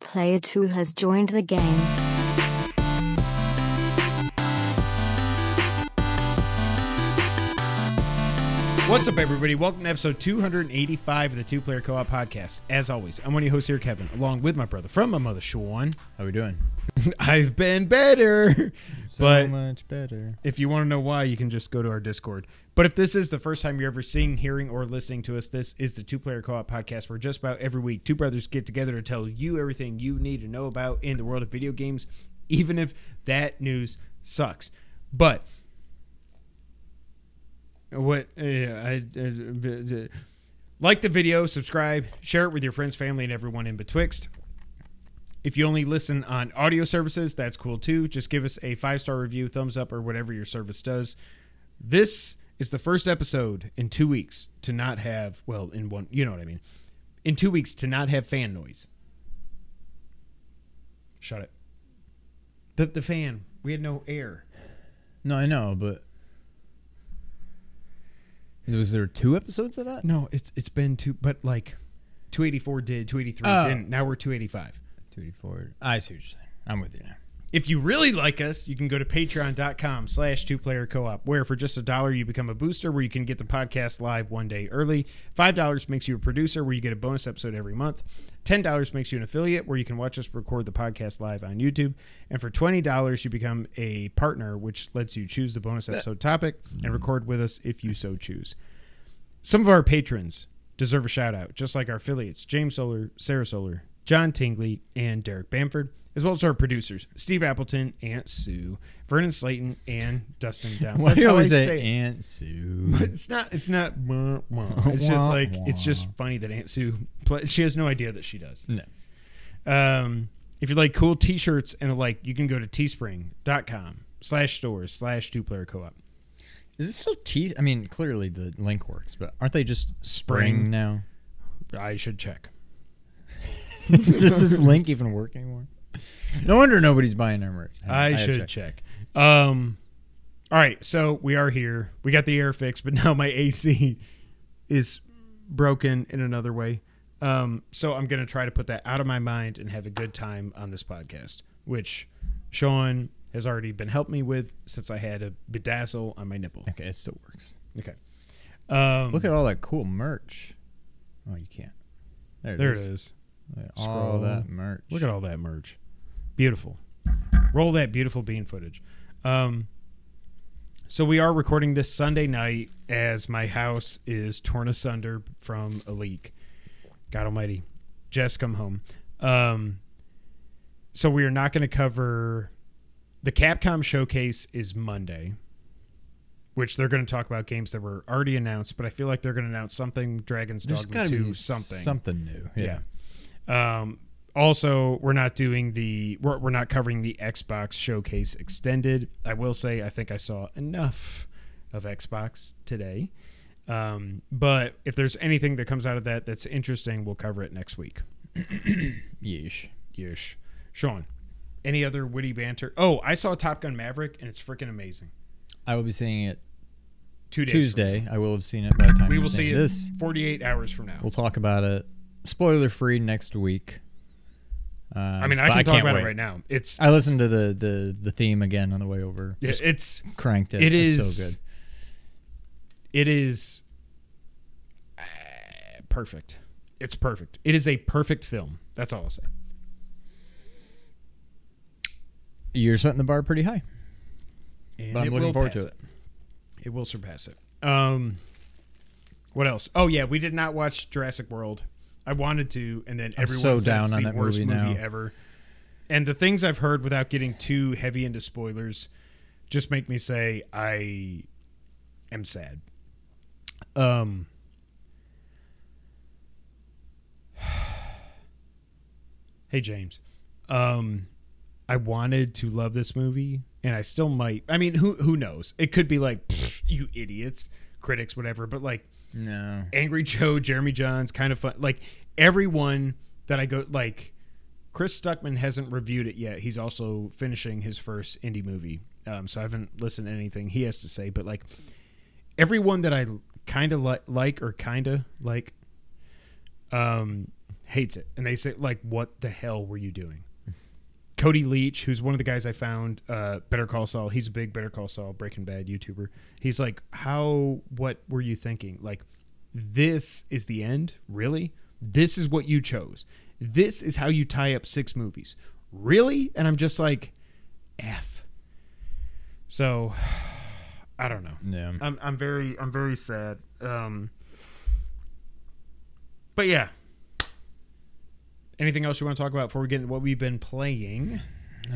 Player 2 has joined the game. What's up, everybody? Welcome to episode 285 of the Two Player Co op podcast. As always, I'm one of your hosts here, Kevin, along with my brother from my mother, Sean. How are we doing? I've been better. So But- much better. If you want to know why, you can just go to our Discord. But if this is the first time you're ever seeing, hearing, or listening to us, this is the Two Player Co op podcast where just about every week two brothers get together to tell you everything you need to know about in the world of video games, even if that news sucks. But what uh, I uh, like the video, subscribe, share it with your friends, family, and everyone in betwixt. If you only listen on audio services, that's cool too. Just give us a five star review, thumbs up, or whatever your service does. This is the first episode in two weeks to not have, well, in one, you know what I mean, in two weeks to not have fan noise. Shut it. The, the fan. We had no air. No, I know, but was there two episodes of that? No, it's it's been two, but like 284 did, 283 Oh. didn't. Now we're 285. Two eighty four. I see what you're saying. I'm with you now. If you really like us, you can go to patreon.com slash two player co-op, where for just a dollar you become a booster where you can get the podcast live one day early. Five dollars makes you a producer where you get a bonus episode every month. Ten dollars makes you an affiliate where you can watch us record the podcast live on YouTube. And for twenty dollars you become a partner, which lets you choose the bonus episode topic and record with us if you so choose. Some of our patrons deserve a shout out, just like our affiliates James Solar, Sarah Solar, John Tingley, and Derek Bamford, as well as our producers Steve Appleton, Aunt Sue, Vernon Slayton, and Dustin Downs. Why you how I say it. Aunt Sue? It's not. It's not. It's just like it's just funny that Aunt Sue. Play, she has no idea that she does. no. Um, if you like cool T-shirts and the like, you can go to teespring.com slash stores slash two player co-op. Is it still T? I mean, clearly the link works, but aren't they just spring, Spring. now? I should check. Does this link even work anymore? No wonder nobody's buying our merch. I, had should check. Um, all right, so we are here. We got the air fixed, but now my AC is broken in another way. Um, so I'm gonna try to put that out of my mind and have a good time on this podcast, which Sean has already been helping me with since I had a bedazzle on my nipple. Okay, it still works. Okay. Um, Look at all that cool merch. Oh, you can't. There it there it is. Is. Look at Scroll. All that merch. Look at all that merch. Beautiful. Roll that beautiful bean footage. Um, so we are recording this Sunday night as my house is torn asunder from a leak. God Almighty, Jess, come home. Um, so we are not going to cover the Capcom showcase is Monday, which they're going to talk about games that were already announced. But I feel like they're going to announce something. Dragon's There's Dogma to Two, something, something new. Yeah. Um, also, we're not doing the we're, we're not covering the Xbox Showcase Extended. I will say I think I saw enough of Xbox today. Um, but if there's anything that comes out of that that's interesting, we'll cover it next week. Yeesh. Yeesh. Sean, any other witty banter? Oh, I saw Top Gun Maverick and it's freaking amazing. I will be seeing it Tuesday. I will have seen it by the time. We will see it this. 48 hours from now. We'll talk about it spoiler free next week. Uh, I mean, I can talk can't about wait. it right now. It's I listened to the, the the theme again on the way over. Just it's cranked it. it It's so good. it is uh, perfect. It's perfect. It is a perfect film. That's all I'll say. You're setting the bar pretty high. And But I'm looking forward to it. It will surpass it. Um, what else? Oh yeah, we did not watch Jurassic World. I wanted to, and then I'm everyone so down it's on the that worst movie movie ever. And the things I've heard, without getting too heavy into spoilers, just make me say I am sad. Um. Hey James, um, I wanted to love this movie, and I still might. I mean, who who knows? It could be like you idiots, critics, whatever. But like No. Angry Joe, Jeremy Jahns, kind of fun. Like everyone that I go like, Chris Stuckman hasn't reviewed it yet. He's also finishing his first indie movie, um, so I haven't listened to anything he has to say. But like everyone that I kind of li- like or kind of like, um, hates it, and they say like, "What the hell were you doing?" Cody Leach, who's one of the guys I found, uh, Better Call Saul. He's a big Better Call Saul Breaking Bad YouTuber. He's like, "How? What were you thinking? Like, this is the end? Really? This is what you chose? This is how you tie up six movies? Really?" And I'm just like, "F." So, I don't know. Yeah. I'm I'm very I'm very sad. Um, but yeah. Anything else you want to talk about before we get into what we've been playing?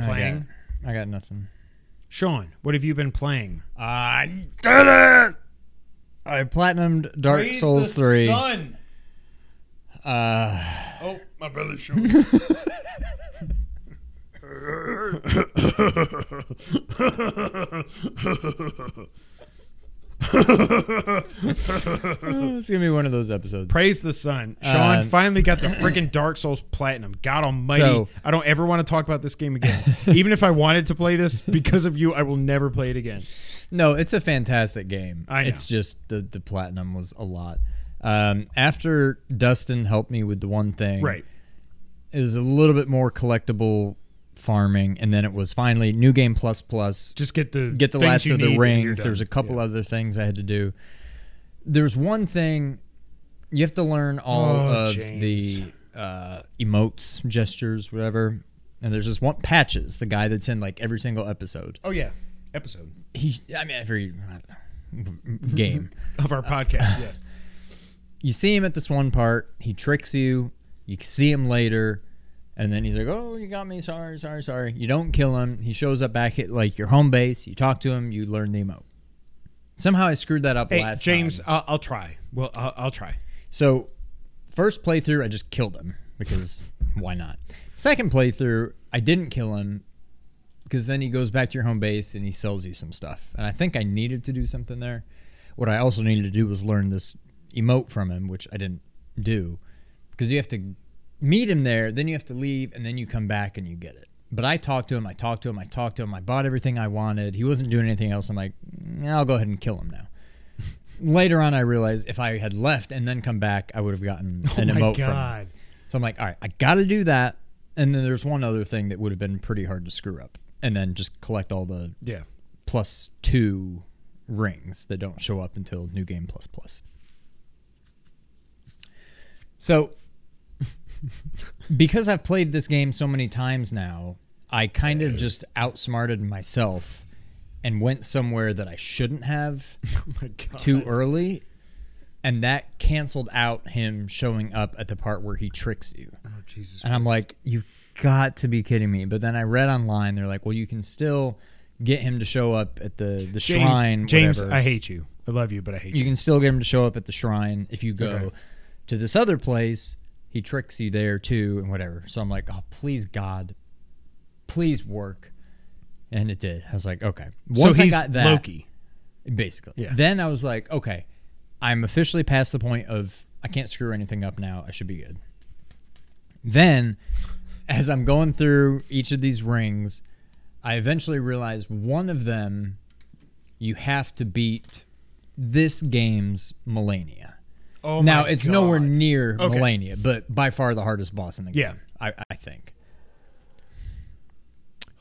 I Playing. got, I got nothing. Sean, what have you been playing? I did it. I platinumed Dark Souls three. Sun. Uh, Oh, my belly's showing. it's gonna be one of those episodes. Praise the sun. Sean Uh, finally got the freaking Dark Souls Platinum. God almighty. So- I don't ever want to talk about this game again. Even if I wanted to play this, because of you, I will never play it again. No, it's a fantastic game. I know. It's just the the platinum was a lot. Um, after Dustin helped me with the one thing, Right. It was a little bit more collectible farming, and then it was finally new game plus plus. Just get the Get the last of the rings. There's a couple Yeah. other things I had to do. There's one thing you have to learn all Oh, of James. the uh, emotes, gestures, whatever. And there's just one patches, the guy that's in like every single episode. Oh yeah, episode He, I mean, every I game. of our podcast. yes. you see him at this one part. He tricks you. You see him later, and then he's like, "Oh, you got me. Sorry, sorry, sorry." You don't kill him. He shows up back at like your home base. You talk to him. You learn the emote. Somehow I screwed that up Hey, last James, time. I'll, I'll try. Well, I'll, I'll try. So, first playthrough, I just killed him because why not? Second playthrough, I didn't kill him because then he goes back to your home base and he sells you some stuff. And I think I needed to do something there. What I also needed to do was learn this emote from him, which I didn't do because you have to meet him there, then you have to leave, and then you come back and you get it. But I talked to him, I talked to him, I talked to him, I bought everything I wanted. He wasn't doing anything else. I'm like, "Mm, I'll go ahead and kill him now. Later on, I realized if I had left and then come back, I would have gotten an oh my emote from him. god. So I'm like, all right, I got to do that. And then there's one other thing that would have been pretty hard to screw up, and then just collect all the Yeah. plus two rings that don't show up until new game plus plus. So because I've played this game so many times now, I kind of just outsmarted myself and went somewhere that I shouldn't have Oh my god. too early. And that canceled out him showing up at the part where he tricks you. Oh Jesus. And I'm like, you've got to be kidding me. But then I read online, they're like, well, you can still get him to show up at the, the James, shrine. James, whatever. I hate you. I love you, but I hate you you. can still get him to show up at the shrine if you go Okay. to this other place. He tricks you there too, and whatever. So I'm like, oh, please, God, please work. And it did. I was like, okay. Once so I got that, Loki. basically. Yeah. Then I was like, okay, I'm officially past the point of I can't screw anything up now. I should be good. Then, as I'm going through each of these rings, I eventually realized one of them you have to beat this game's Malenia. Oh now it's God. nowhere near Okay. Malenia, but by far the hardest boss in the Yeah. game. I, I think.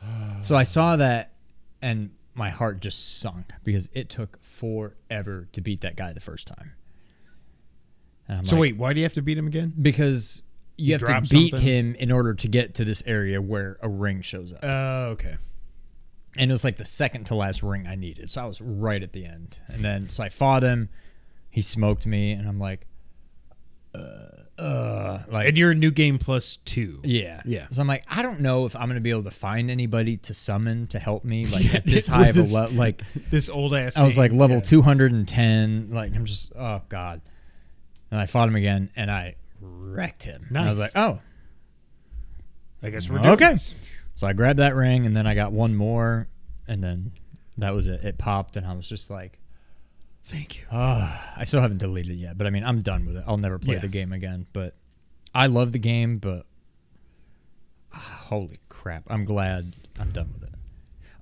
So I saw that and my heart just sunk because it took forever to beat that guy the first time. So like, wait, why do you have to beat him again? because you, You have to beat something? him in order to get to this area where a ring shows up. Oh, okay. and it was like the second to last ring I needed. So I was right at the end. And then so I fought him. He smoked me, and I'm like, uh, uh, like And you're a new game plus two. yeah, Yeah. So I'm like, I don't know if I'm gonna be able to find anybody to summon to help me like at this high of a this- level. Like This old ass. I was like level Yeah. 210. Like I'm just oh god. And I fought him again, and I wrecked him. And I was Nice. like, oh. I guess we're doing Okay. this. So I grabbed that ring, and then I got one more, and then that was it. It popped, and I was just like. Thank you. Ah, I still haven't deleted it yet, but I mean, I'm done with it. I'll never play Yeah. the game again. But I love the game, but ah, holy crap, I'm glad I'm done with it.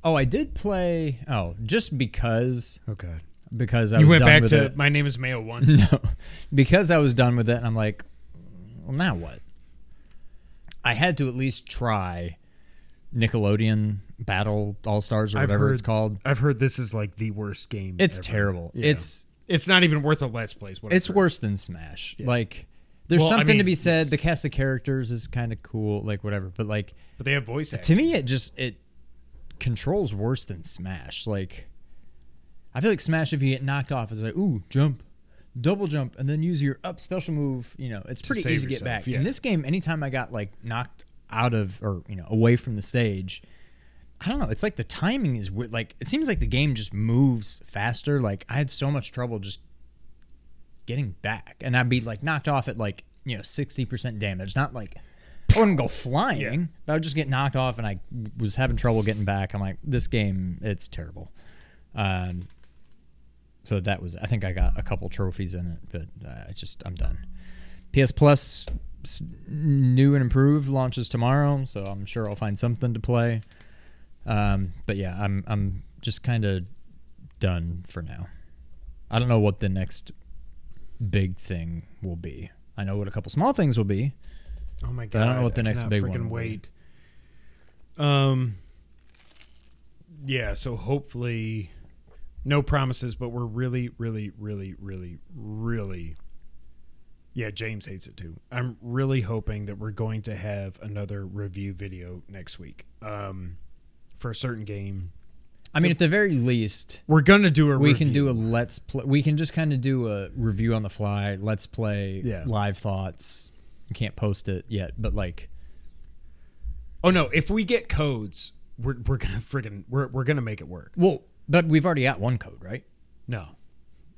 Oh, I did play. Oh, just because Oh god. because I You went back to it. my name is Mayo one. no, because I was done with it, and I'm like, well, now what? I had to at least try Nickelodeon Battle All Stars or I've whatever it's called. I've heard this is like the worst game. It's ever. terrible. Yeah. It's it's not even worth a let's play. is it's heard. worse than Smash. Like there's Well, I something to be said. yes. The cast of characters is kind of cool, like whatever. But like but they have voice to me, it just it controls worse than Smash. Like I feel like Smash, if you get knocked off, it's like ooh jump, double jump, and then use your up special move. You know, it's pretty easy to get back. yeah. In this game, anytime I got like knocked out of or you know away from the stage. I don't know. It's like the timing is weird. Like it seems like the game just moves faster. Like I had so much trouble just getting back, and I'd be like knocked off at like you know sixty percent damage. Not like I wouldn't go flying, Yeah. but I would just get knocked off, and I was having trouble getting back. I'm like, this game, it's terrible. Um, so that was. I think I got a couple trophies in it, but uh, I just I'm done. PS Plus new and improved launches tomorrow, so I'm sure I'll find something to play. Um, but yeah, I'm I'm just kind of done for now. I don't know what the next big thing will be. I know what a couple small things will be. Oh my god! I don't know what the next big one will be. wait. Um. Yeah, so hopefully, no promises, but we're really, really, really, really, really. Yeah, James hates it too. I'm really hoping that we're going to have another review video next week. Um, for a certain game, I mean, at the very least, we're gonna do a. we can do a let's play. We can just kind of do a review on the fly. Let's play. Yeah. Live thoughts. We can't post it yet, but like, Oh no! If we get codes, we're we're gonna friggin' we're we're gonna make it work. well, but we've already got one code, right? No,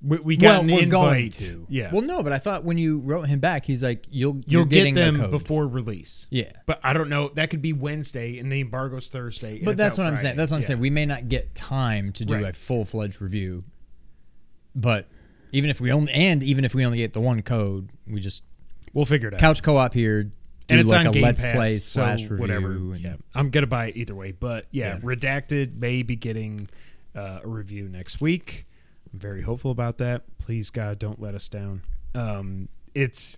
we, we got an we're invite. going to. Yeah. Well, no, but I thought when you wrote him back, he's like, "You'll You'll you're get getting them the code. before release. Yeah. But I don't know. That could be Wednesday, and the embargo's Thursday. and But it's that's out what I'm Friday. saying. That's what I'm Yeah. saying. We may not get time to do Right. a full fledged review, but even if we only and even if we only get the one code, we just We'll figure it out. couch co-op here, do and it's like on a Game let's Pass, play so slash review. whatever. and- Yeah, I'm gonna buy it either way. But yeah, Yeah. redacted may be getting uh, a review next week. I'm very hopeful about that. Please God, don't let us down. Um, it's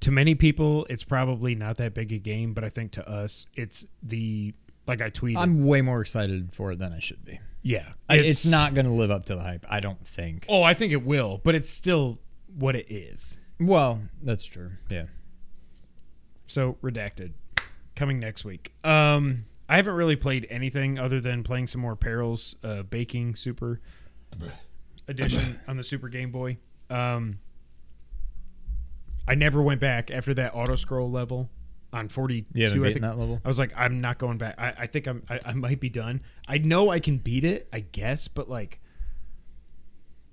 to many people, it's probably not that big a game, but I think to us, it's the like I tweeted. I'm way more excited for it than I should be. yeah, I- It's, not going to live up to the hype. I don't think. Oh, I think it will, but it's still what it is. Well, that's true. Yeah. So redacted, coming next week. Um, I haven't really played anything other than playing some more Perils uh, Baking Super Edition on the Super Game Boy. Um, I never went back after that auto scroll level on forty two. You haven't I think that level? I was like, I'm not going back. I, I think I'm. I, I might be done. I know I can beat it. I guess, but like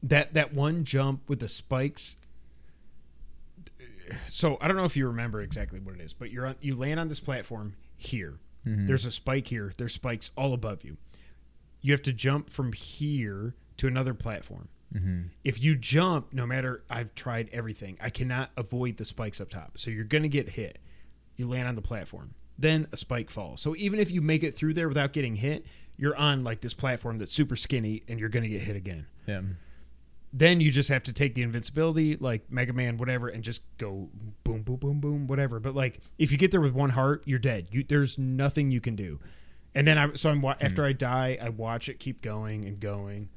that that one jump with the spikes so I don't know if you remember exactly what it is, but you're on, you land on this platform here. Mm-hmm. There's a spike here. There's spikes all above you. You have to jump from here to another platform. Mm-hmm. If you jump, no matter I've tried everything, I cannot avoid the spikes up top. So you're gonna get hit. You land on the platform, then a spike falls. So even if you make it through there without getting hit, you're on like this platform that's super skinny, and you're gonna get hit again Yeah. then you just have to take the invincibility, like Mega Man, whatever, and just go boom, boom, boom, boom, whatever. But like, if you get there with one heart, you're dead. You there's nothing you can do. And then I so I'm after I die, I watch it keep going and going.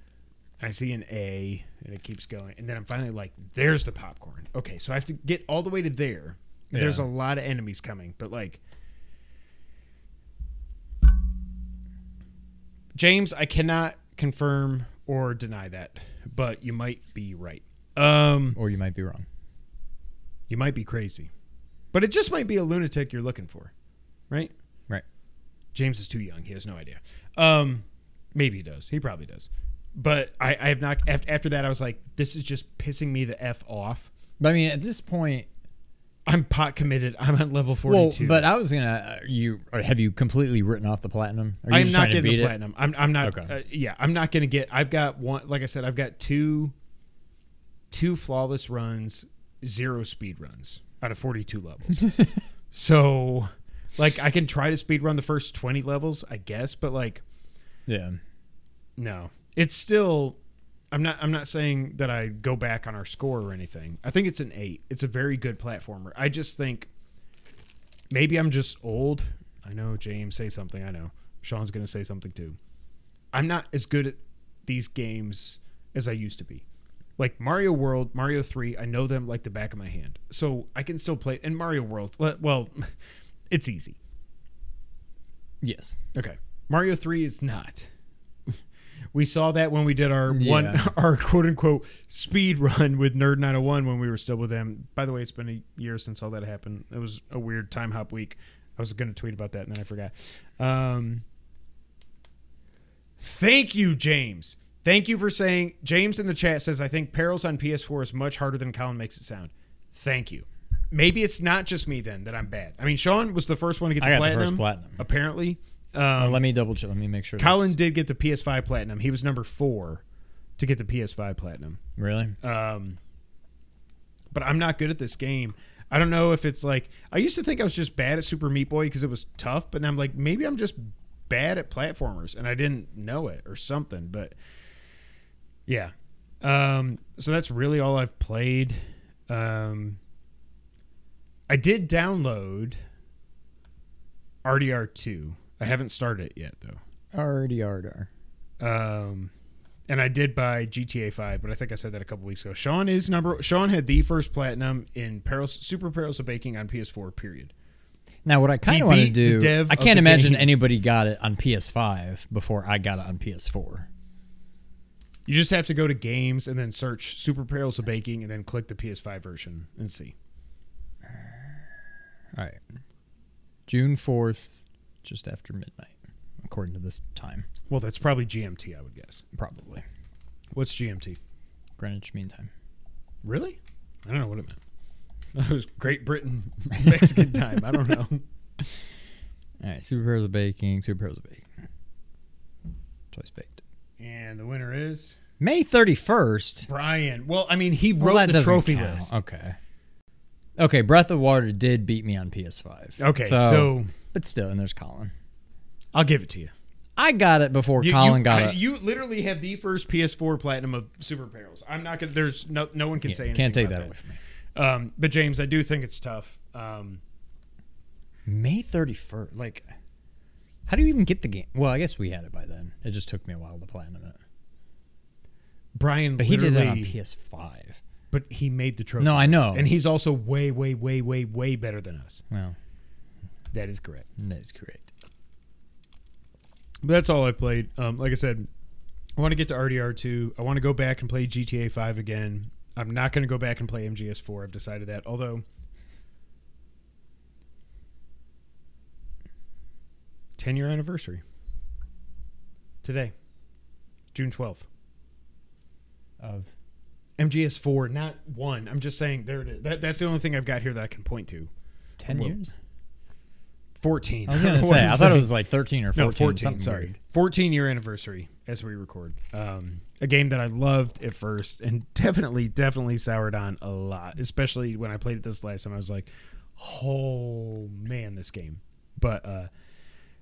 I see an A, and it keeps going, and then I'm finally like, "There's the popcorn." Okay, so I have to get all the way to there. And There's a lot of enemies coming, but like. James, I cannot confirm or deny that, but you might be right. Um, Or you might be wrong. you might be crazy, but it just might be a lunatic you're looking for, right? Right. James is too young; he has no idea. Um, maybe he does. He probably does. But I, I have not. af- After that, I was like, this is just pissing me the f off. But I mean, at this point, I'm pot committed. I'm at level well, 42. but I was gonna. Uh, you or have you completely written off the platinum? Are you I'm just not trying to getting beat the it? platinum. I'm, I'm not. Okay. Uh, yeah, I'm not going to get. I've got one. Like I said, I've got two, two flawless runs, zero speed runs out of 42 levels. so, like, I can try to speed run the first 20 levels, I guess, but like, Yeah. no, it's still. I'm not. I'm not saying that I go back on our score or anything. I think it's an eight. It's a very good platformer. I just think maybe I'm just old. I know James say something. I know Sean's gonna say something too. I'm not as good at these games as I used to be. Like Mario World, Mario Three, I know them like the back of my hand, so I can still play. And Mario World, well, it's easy. Yes. Okay, Mario Three is not. We saw that when we did our one our quote unquote speed run with Nerd 901 when we were still with them. By the way, it's been a year since all that happened. It was a weird time hop week. I was going to tweet about that and then I forgot. Um, thank you, James. Thank you for saying. James in the chat says, I think Perils on PS4 is much harder than Colin makes it sound. Thank you. Maybe it's not just me then that I'm bad. I mean, Sean was the first one to get I the got the first platinum. Apparently. Um, let me double check. Let me make sure. Colin did get the PS5 platinum. He was number four to get the PS5 platinum. really. Um, but I'm not good at this game. I don't know if it's like I used to think I was just bad at Super Meat Boy because it was tough, but now I'm like maybe I'm just bad at platformers and I didn't know it or something. But yeah, um, so that's really all I've played. Um, I did download RDR2. I haven't started it yet though. Already ardar. Um, and I did buy GTA 5, but I think I said that a couple weeks ago. Sean is number. Sean had the first platinum in Perils, Super Perils of Baking on PS4. Period. Now, what I kind of want to do, I can't imagine game. anybody got it on PS5 before I got it on PS4. You just have to go to games and then search Super Perils of Baking and then click the PS5 version and see. All right. June 4th, just after midnight, according to this time, Well, that's probably GMT, I would guess. probably. What's GMT? Greenwich Mean Time. Really? I don't know what it meant. That was Great Britain Mexican time. I don't know. All right. Super Heroes of Baking, Super Heroes of Baking. Twice baked. And the winner is May 31st. Brian. Well, I mean, he Well, wrote that the trophy count. list. Okay. Okay, Breath of Water did beat me on PS5. Okay, so but still, and there's Colin. I'll give it to you. I got it before You, Colin you, got I- it. You literally have the first PS4 platinum of Super Perils. I'm not gonna. There's no no one can say anything. can't take about that away from me. Um, but James, I do think it's tough. Um, May 31st. Like, how do you even get the game? Well, I guess we had it by then. It just took me a while to platinum it. Brian, But he did that on literally- PS5. But he made the trophy. No, I list. know. and he's also way, way, way, way, way better than us. Well, That is correct. that is correct. But that's all I've played. Um, like I said, I want to get to RDR two. I want to go back and play GTA five again. I'm not going to go back and play MGS four. I've decided that. Although, ten year anniversary today, June twelfth. Of MGS four, not one. I'm just saying there it is. That, that's the only thing I've got here that I can point to. 10 Well, years? Fourteen. I was going to say, I'm thought it was like 13 or 14. No, 14. something Sorry. weird. 14 year anniversary as we record. Um, a game that I loved at first and definitely, definitely soured on a lot, especially when I played it this last time. I was like, oh man, this game. But uh,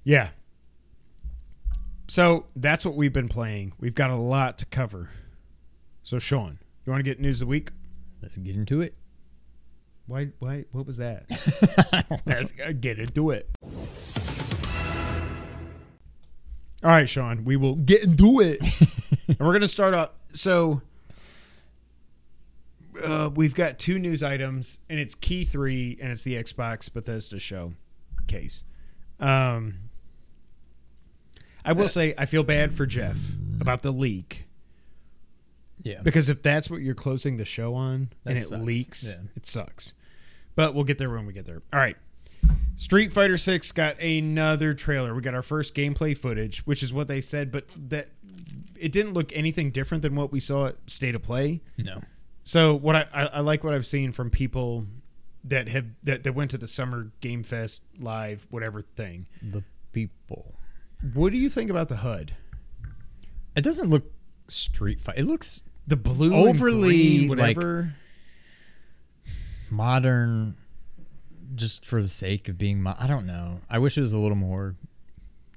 yeah. So that's what we've been playing. We've got a lot to cover. So, Sean, you want to get news of the week? Let's get into it. Why? Why? What was that? Let's uh, get into it. All right, Sean, we will get into it. and we're going to start off. So, uh, we've got two news items, and it's Key 3, and it's the Xbox Bethesda show case. Um, I will say, I feel bad for Jeff about the leak. Yeah. Because if that's what you're closing the show on and it sucks. leaks, Yeah. it sucks. But we'll get there when we get there. All right. Street Fighter 6 got another trailer. We got our first gameplay footage, which is what they said, but that it didn't look anything different than what we saw at State of Play. No. So what I, I, I like what I've seen from people that have that, that went to the summer game fest live whatever thing. The people. What do you think about the HUD? It doesn't look Street Fight. It looks The blue Overly, green, like- whatever. Modern just for the sake of being mo- I don't know. I wish it was a little more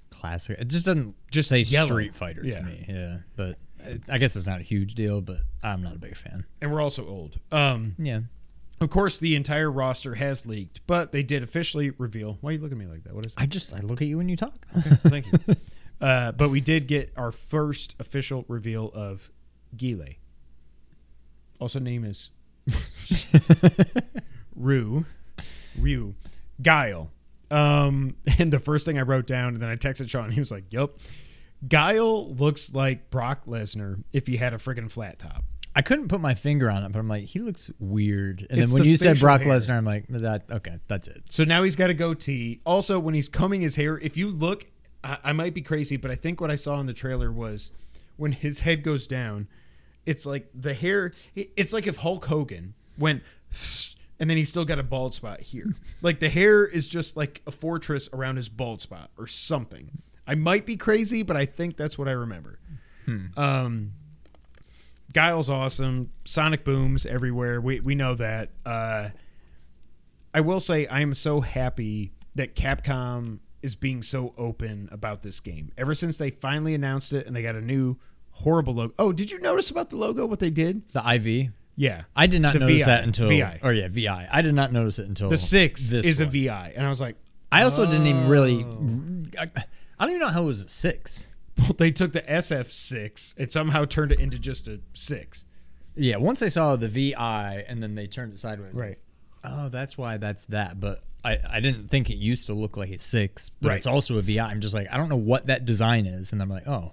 classic. It just doesn't Just say yellow. Street Fighter Yeah. to me. Yeah, but I- I guess it's not a huge deal, but I'm not a big fan. and we're also old. Um, Yeah. Of course, the entire roster has leaked, but they did officially reveal. Why are you looking at me like that? What is I just I look at you when you talk. Thank you. Uh, but we did get our first official reveal of Gile. Also, name is Rue. Rue. Guile. Um, and the first thing I wrote down, and then I texted Sean, he was like, Yup. Guile looks like Brock Lesnar if he had a friggin' flat top. I couldn't put my finger on it, but I'm like, he looks weird. And It's then when the you said facial Brock hair. Lesnar, I'm like, that okay, that's it. So now he's got a goatee. Also, when he's combing his hair, if you look, I, I might be crazy, but I think what I saw in the trailer was when his head goes down, it's like the hair. It's like if Hulk Hogan went, and then he's still got a bald spot here. like the hair is just like a fortress around his bald spot or something. I might be crazy, but I think that's what I remember. Um, Guile's awesome. Sonic booms everywhere. We we know that. Uh, I will say I am so happy that Capcom is being so open about this game. Ever since they finally announced it and they got a new horrible logo. Oh, did you notice about the logo? What they did? The IV. Yeah, I did not The notice VI. that until VI. or oh, yeah, VI. I did not notice it until the six this is one. a VI, and I was like, I also didn't even really. Oh. I, I don't even know how it was a six. well, they took the SF six and somehow turned it into just a six. Yeah, once I saw the VI and then they turned it sideways. Right. Oh, that's why that's that. But I, I didn't think it used to look like a six, but Right. it's also a VI. I'm just like, I don't know what that design is. And I'm like, oh,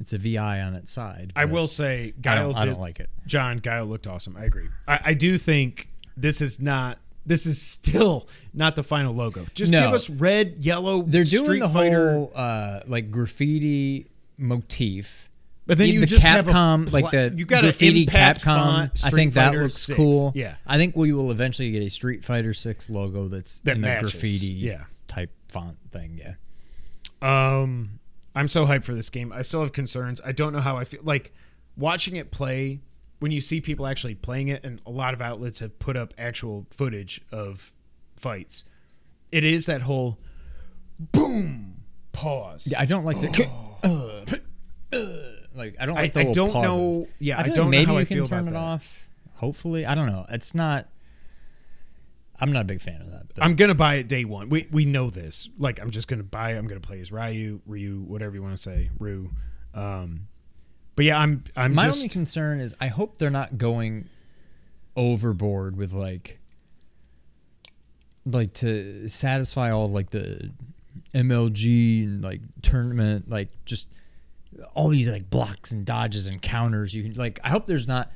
it's a VI on its side. I will say, I don't, I don't like it. John Guile looked awesome. I agree. I, I do think this is not. This is still not the final logo. Just No. give us red, yellow. They're doing Street the Fighter, whole uh, like graffiti motif. but then you the just have a Capcom, pla- like the you got graffiti Capcom. font, I think that looks 6. cool. Yeah, I think we will eventually get a Street Fighter Six logo that's That in the graffiti Yeah. type font thing. Yeah. Um, I'm so hyped for this game. I still have concerns. I don't know how I feel. Like watching it play, when you see people actually playing it, and a lot of outlets have put up actual footage of fights. It is that whole boom pause. Yeah, I don't like the. Oh. like I don't I- like the I don't pauses. know- yeah, I feel don't know maybe how you I can turn it that. off. Hopefully, I don't know. It's not. I'm not a big fan of that. but- I'm gonna buy it day one. We we know this. Like I'm just gonna buy. it. I'm gonna play as Ryu, Ryu, whatever you want to say, Ryu. Um, but yeah, I'm I'm My just only concern is I hope they're not going overboard with like like to satisfy all like the MLG and like tournament like just all these like blocks and dodges and counters you can like I hope there's not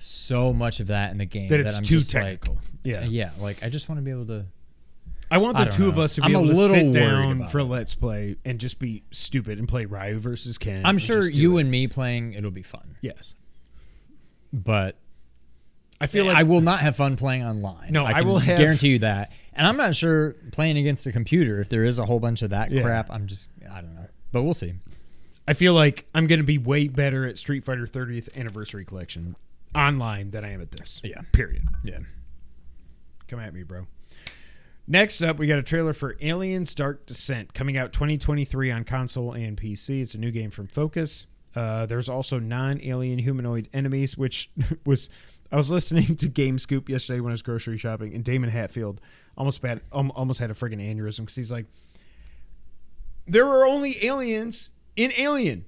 so much of that in the game that it's I'm too technical. like yeah, uh, yeah like I just want to be able to I want the don't two of us to be I'm able to sit down for it. let's play and just be stupid and play Ryu versus Ken. I'm sure you it. and me playing it'll be fun yes. but I feel like I will not have fun playing online. No, I can will have- guarantee you that. And I'm not sure playing against a computer if there is a whole bunch of that Yeah. crap. I'm just I don't know, but we'll see. I feel like I'm gonna be way better at Street Fighter 30th Anniversary Collection online than I am at this. Yeah. Period. Yeah. Come at me, bro. Next up, we got a trailer for Aliens Dark Descent coming out 2023 on console and PC. It's a new game from Focus. Uh, there's also non alien humanoid enemies, which was. I was listening to Game Scoop yesterday when I was grocery shopping, and Daemon Hatfield almost bad, um, almost had a friggin' aneurysm because he's like, there are only aliens in Alien.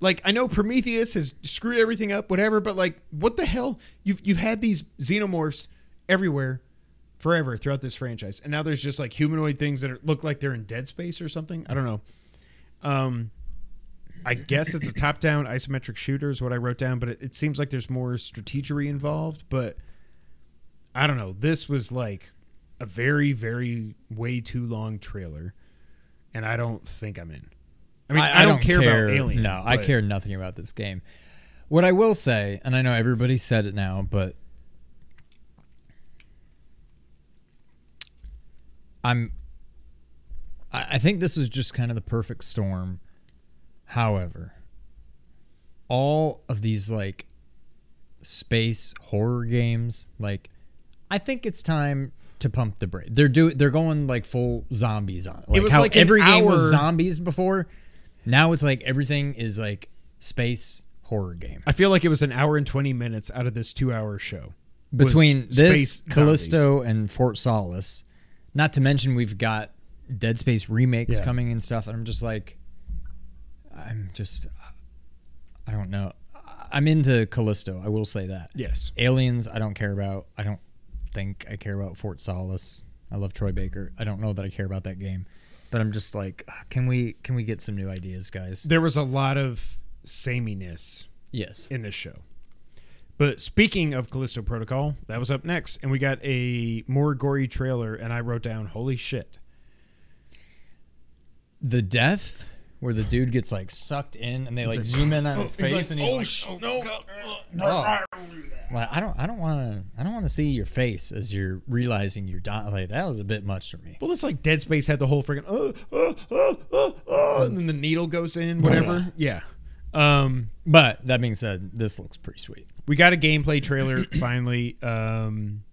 Like I know Prometheus has screwed everything up, whatever, but like, what the hell? You've you've had these xenomorphs everywhere forever throughout this franchise, and now there's just like humanoid things that are, look like they're in Dead Space or something. I don't know. Um, I guess it's a top-down isometric shooter is what I wrote down, but it, it seems like there's more strategery involved. But I don't know. This was like a very, very way too long trailer, and I don't think I'm in. I mean, I, don't, care, about Alien. No, I care nothing about this game. What I will say, and I know everybody said it now, but I'm I I think this is just kind of the perfect storm. However, all of these like space horror games, like I think it's time to pump the brake. They're do they're going like full zombies on it. Like was how like every game was zombies before. Now it's like everything is like space horror game. I feel like it was an hour and 20 minutes out of this two hour show. between this space Callisto and Fort Solis, not to mention we've got Dead Space remakes Yeah. coming and stuff, and I'm just like, I'm just, I don't know. I'm into Callisto. I will say that. Yes. Aliens, I don't care about. I don't think I care about Fort Solis. I love Troy Baker. I don't know that I care about that game, but I'm just like, can we can we get some new ideas, guys? There was a lot of sameness Yes. in this show. But speaking of Callisto Protocol, that was up next, and we got a more gory trailer, and I wrote down, "Holy shit!" The death where the dude gets like sucked in and they like zoom in on oh, his face and he's oh, like, sh- oh, no, oh. Uh, like, I don't I don't want to I don't want to see your face as you're realizing you're dying. Like that was a bit much for me. Well, it's like Dead Space had the whole freaking oh, oh, oh, oh, oh, and then the needle goes in, whatever. Yeah. Um, But that being said, this looks pretty sweet. we got a gameplay trailer finally. Um,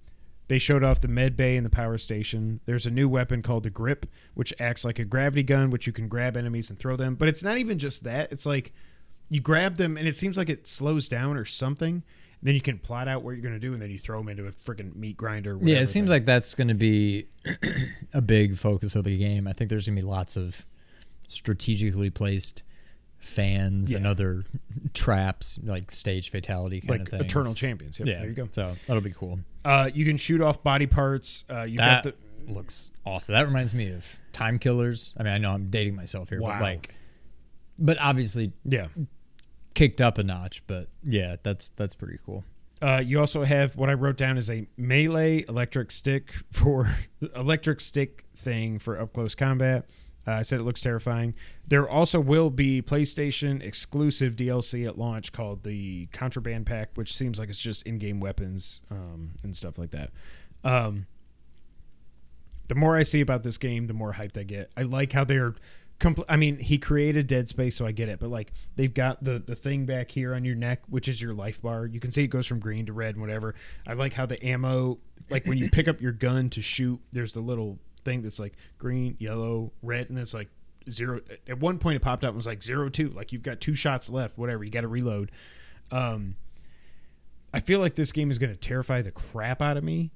they showed off the med bay and the power station. There's a new weapon called the grip, which acts like a gravity gun, which you can grab enemies and throw them. But it's not even just that. It's like you grab them and it seems like it slows down or something. Then you can plot out what you're going to do, and then you throw them into a freaking meat grinder. Yeah, it seems like that's going to be a big focus of the game. I think there's going to be lots of strategically placed fans and other traps, like stage fatality kind like of thing. eternal champions. Yep, Yeah, there you go. So that'll be cool. Uh, you can shoot off body parts. Uh, you got the looks awesome. That reminds me of Time Killers. I mean, I know I'm dating myself here, Wow. but like, but obviously yeah. kicked up a notch. But yeah, that's that's pretty cool. Uh, you also have what I wrote down is a melee electric stick for electric stick thing for up close combat. Uh, I said it looks terrifying. There also will be PlayStation exclusive DLC at launch called the Contraband Pack, which seems like it's just in-game weapons um, and stuff like that. Um, the more I see about this game, the more hyped I get. I like how they're. Compl- I mean, he created Dead Space, so I get it. But like, they've got the the thing back here on your neck, which is your life bar. You can see it goes from green to red and whatever. I like how the ammo, like when you pick up your gun to shoot, there's the little thing that's like green, yellow, red, and it's like zero. At one point, it popped up and was like zero two. Like you've got two shots left. Whatever, you got to reload. Um, I feel like this game is going to terrify the crap out of me.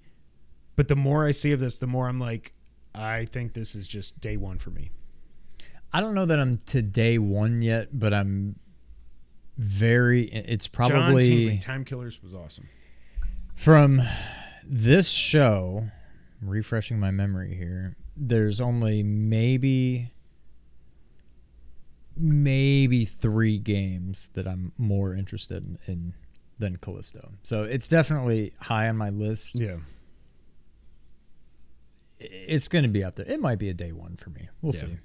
But the more I see of this, the more I'm like, I think this is just day one for me. I don't know that I'm to day one yet, but I'm very. It's John probably Time Killers was awesome. from this show. I'm refreshing my memory here. There's only maybe maybe three games that I'm more interested in, in than Callisto. So it's definitely high on my list. Yeah. It's going to be up there. It might be a day one for me. We'll Yeah. see.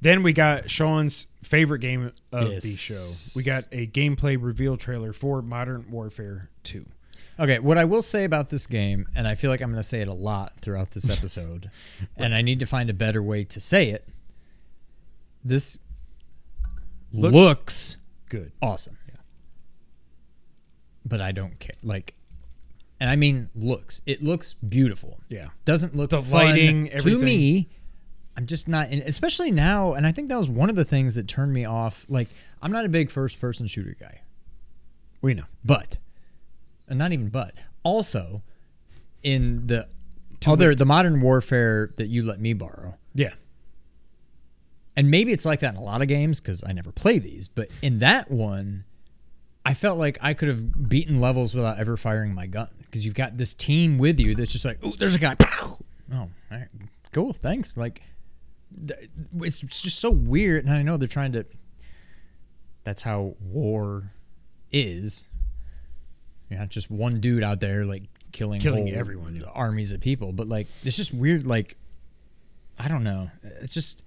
Then we got Sean's favorite game of the show. We got a gameplay reveal trailer for Modern Warfare 2. Okay, what I will say about this game, and I feel like I'm going to say it a lot throughout this episode, and I need to find a better way to say it. This Looks- looks, Good. awesome. Yeah. But I don't care. Like, and I mean looks. It looks beautiful. Yeah. Doesn't look The lighting, to me. I'm just not, and especially now. And I think that was one of the things that turned me off. Like, I'm not a big first person shooter guy. We know. But, not even but, also in the other, the modern warfare that you let me borrow, Yeah. and maybe it's like that in a lot of games because I never play these, but in that one, I felt like I could have beaten levels without ever firing my gun because you've got this team with you that's just like, oh, there's a guy. Pow! Oh, all right, cool, thanks. Like, it's it's just so weird, and I know they're trying to. That's how war is. You're not just one dude out there like killing Killing everyone, yeah. armies of people, but like it's just weird. Like, I don't know. It's just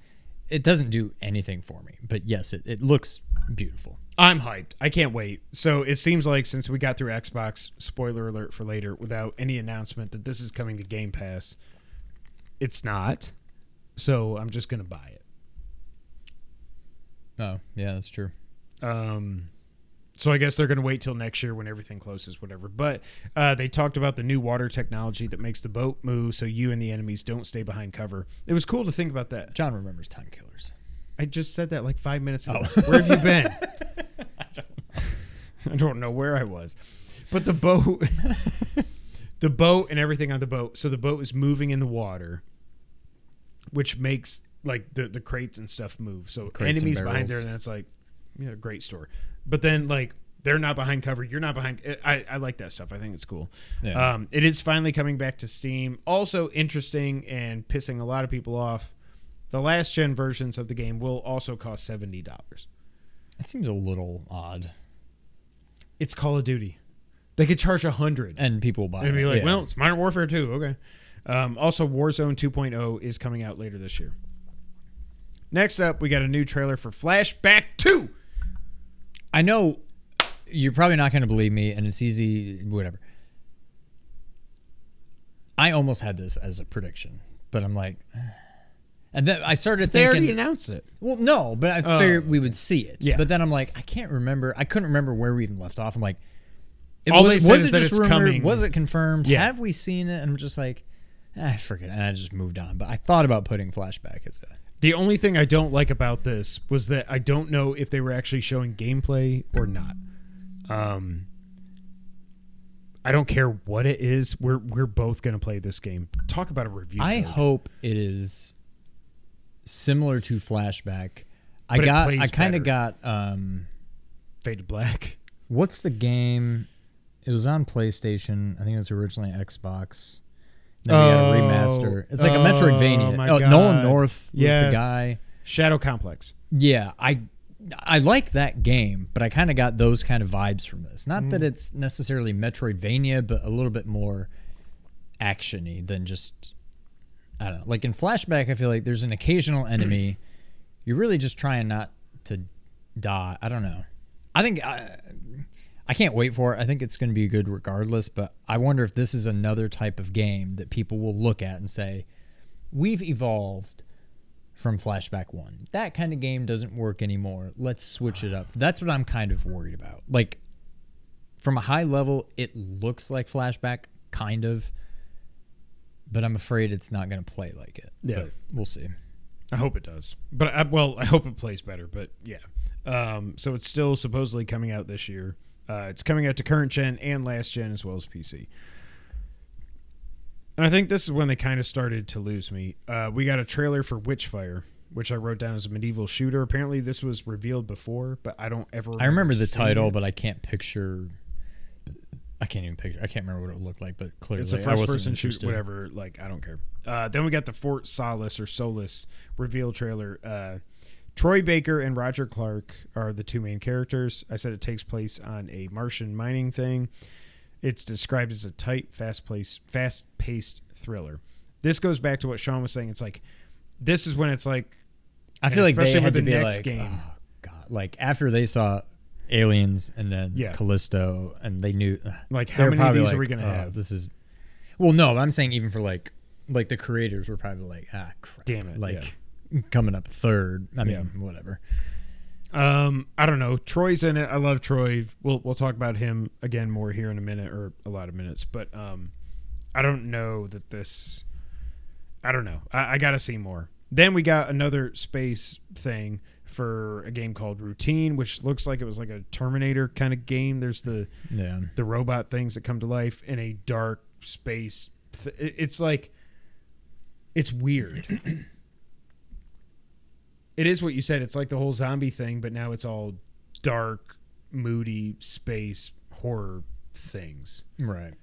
it doesn't do anything for me. But yes, it, it looks beautiful. I'm hyped. I can't wait. So it seems like since we got through Xbox, spoiler alert for later, without any announcement that this is coming to Game Pass, it's not. So I'm just going to buy it. Oh, yeah, that's true. Um, so I guess they're going to wait till next year when everything closes, whatever. But uh, they talked about the new water technology that makes the boat move so you and the enemies don't stay behind cover. It was cool to think about that. John remembers Time Killers. I just said that like five minutes ago. Oh. Where have you been? I don't know where I was, but the boat, the boat, and everything on the boat. So the boat is moving in the water, which makes like the the crates and stuff move. So enemies behind there, and it's like, yeah, great store. But then like they're not behind cover, you're not behind. I I like that stuff. I think it's cool. Yeah. Um, it is finally coming back to Steam. Also interesting and pissing a lot of people off. The last gen versions of the game will also cost seventy dollars. It seems a little odd, It's Call of Duty. They could charge a hundred and people will buy and be like, Yeah. "Well, it's Modern Warfare 2. Okay." Um, also, Warzone 2.0 is coming out later this year. Next up, we got a new trailer for Flashback 2. I know you're probably not going to believe me, and it's easy, whatever. I almost had this as a prediction, but I'm like, and then I started They already thinking, announced it. well, no, but I Oh. figured we would see it. Yeah. But then I'm like, I can't remember. I couldn't remember where we even left off. I'm like, it All was, they said was is it that just it's rumored? coming. Was it confirmed? Yeah. Have we seen it? And I'm just like, ah, forget it. And I just moved on. But I thought about putting flashback as a The only thing I don't like about this was that I don't know if they were actually showing gameplay or not. Um, I don't care what it is. We're we're both gonna play this game. Talk about a review. I code. hope it is similar to Flashback. I But it got I kind of got um Fade to Black. what's the game? It was on PlayStation. I think it was originally Xbox. Then we had a Oh, remaster. It's like a oh Metroidvania. my Oh, Nolan God. North was Yes. the guy. Shadow Complex. Yeah, I I like that game, but I kind of got those kind of vibes from this. Not Mm. that it's necessarily Metroidvania, but a little bit more actiony than just I don't know. Like in Flashback, I feel like there's an occasional enemy. You're really just trying not to die. I don't know. I think I, I can't wait for it. I think it's going to be good regardless. But I wonder if this is another type of game that people will look at and say, "We've evolved from Flashback One. That kind of game doesn't work anymore. Let's switch it up." That's what I'm kind of worried about. Like from a high level, it looks like Flashback, kind of. But I'm afraid it's not going to play like it. Yeah. But we'll see. I hope it does. But I, well, I hope it plays better. But yeah. Um, so it's still supposedly coming out this year. Uh, it's coming out to current gen and last gen as well as PC. And I think this is when they kind of started to lose me. Uh, we got a trailer for Witchfire, which I wrote down as a medieval shooter. Apparently, this was revealed before, but I don't ever. I remember the title, it. but I can't picture. I can't even picture. I can't remember what it looked like, but clearly It's a first-person shoot, interested. whatever. Like, I don't care. Uh, then we got the Fort Solace or Solus reveal trailer. Uh, Troy Baker and Roger Clark are the two main characters. I said it takes place on a Martian mining thing. It's described as a tight, fast place, fast paced thriller. This goes back to what Sean was saying. It's like this is when it's like I feel like they especially with the next like, game. oh god, like after they saw Aliens and then Yeah. Callisto, and they knew like how many of these like, are we gonna oh, have? This is well, no, but I'm saying even for like like the creators were probably like, ah, crap, Damn it, like coming up third. I mean, Yeah. whatever. Um, I don't know. Troy's in it. I love Troy. We'll we'll talk about him again more here in a minute or a lot of minutes. But um, I don't know that this. I don't know. I, I got to see more. Then we got another space thing for a game called Routine, which looks like it was like a Terminator kind of game. There's the Yeah, the robot things that come to life in a dark space. Th- it's like it's weird. it is what you said. It's like the whole zombie thing, but now it's all dark, moody space horror things. right.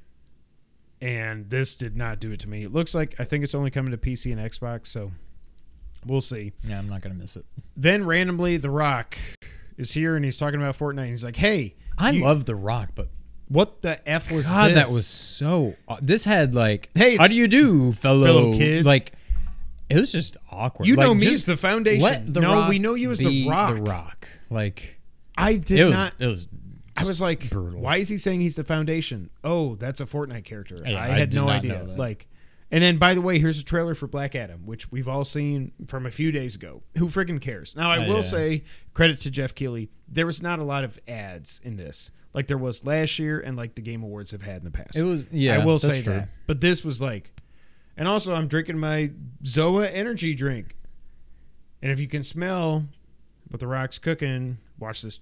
And this did not do it to me. It looks like I think it's only coming to PC and Xbox, so we'll see. Yeah, I'm not gonna miss it. Then randomly, The Rock is here and he's talking about Fortnite. And he's like, "Hey, I you- love The Rock, but what the f was God, that was so. Uh, this had like, Hey, how do you do, fellow, fellow kids? Like, it was just awkward. You know me as the foundation. The No, we know you as The Rock. The Rock. Like, I did it was. not. It was. I was like, brutal. why is he saying he's the foundation? Oh, that's a Fortnite character. Yeah, I I had did no idea. Like, and then by the way, here's a trailer for Black Adam, which we've all seen from a few days ago. Who freaking cares? Now, I Oh, will yeah. say credit to Geoff Keighley. There was not a lot of ads in this, like there was last year, and like the Game Awards have had in the past. It was. Yeah, I will say true. that. But this was like, and also I'm drinking my Zoa energy drink, and if you can smell what the Rock's cooking, watch this.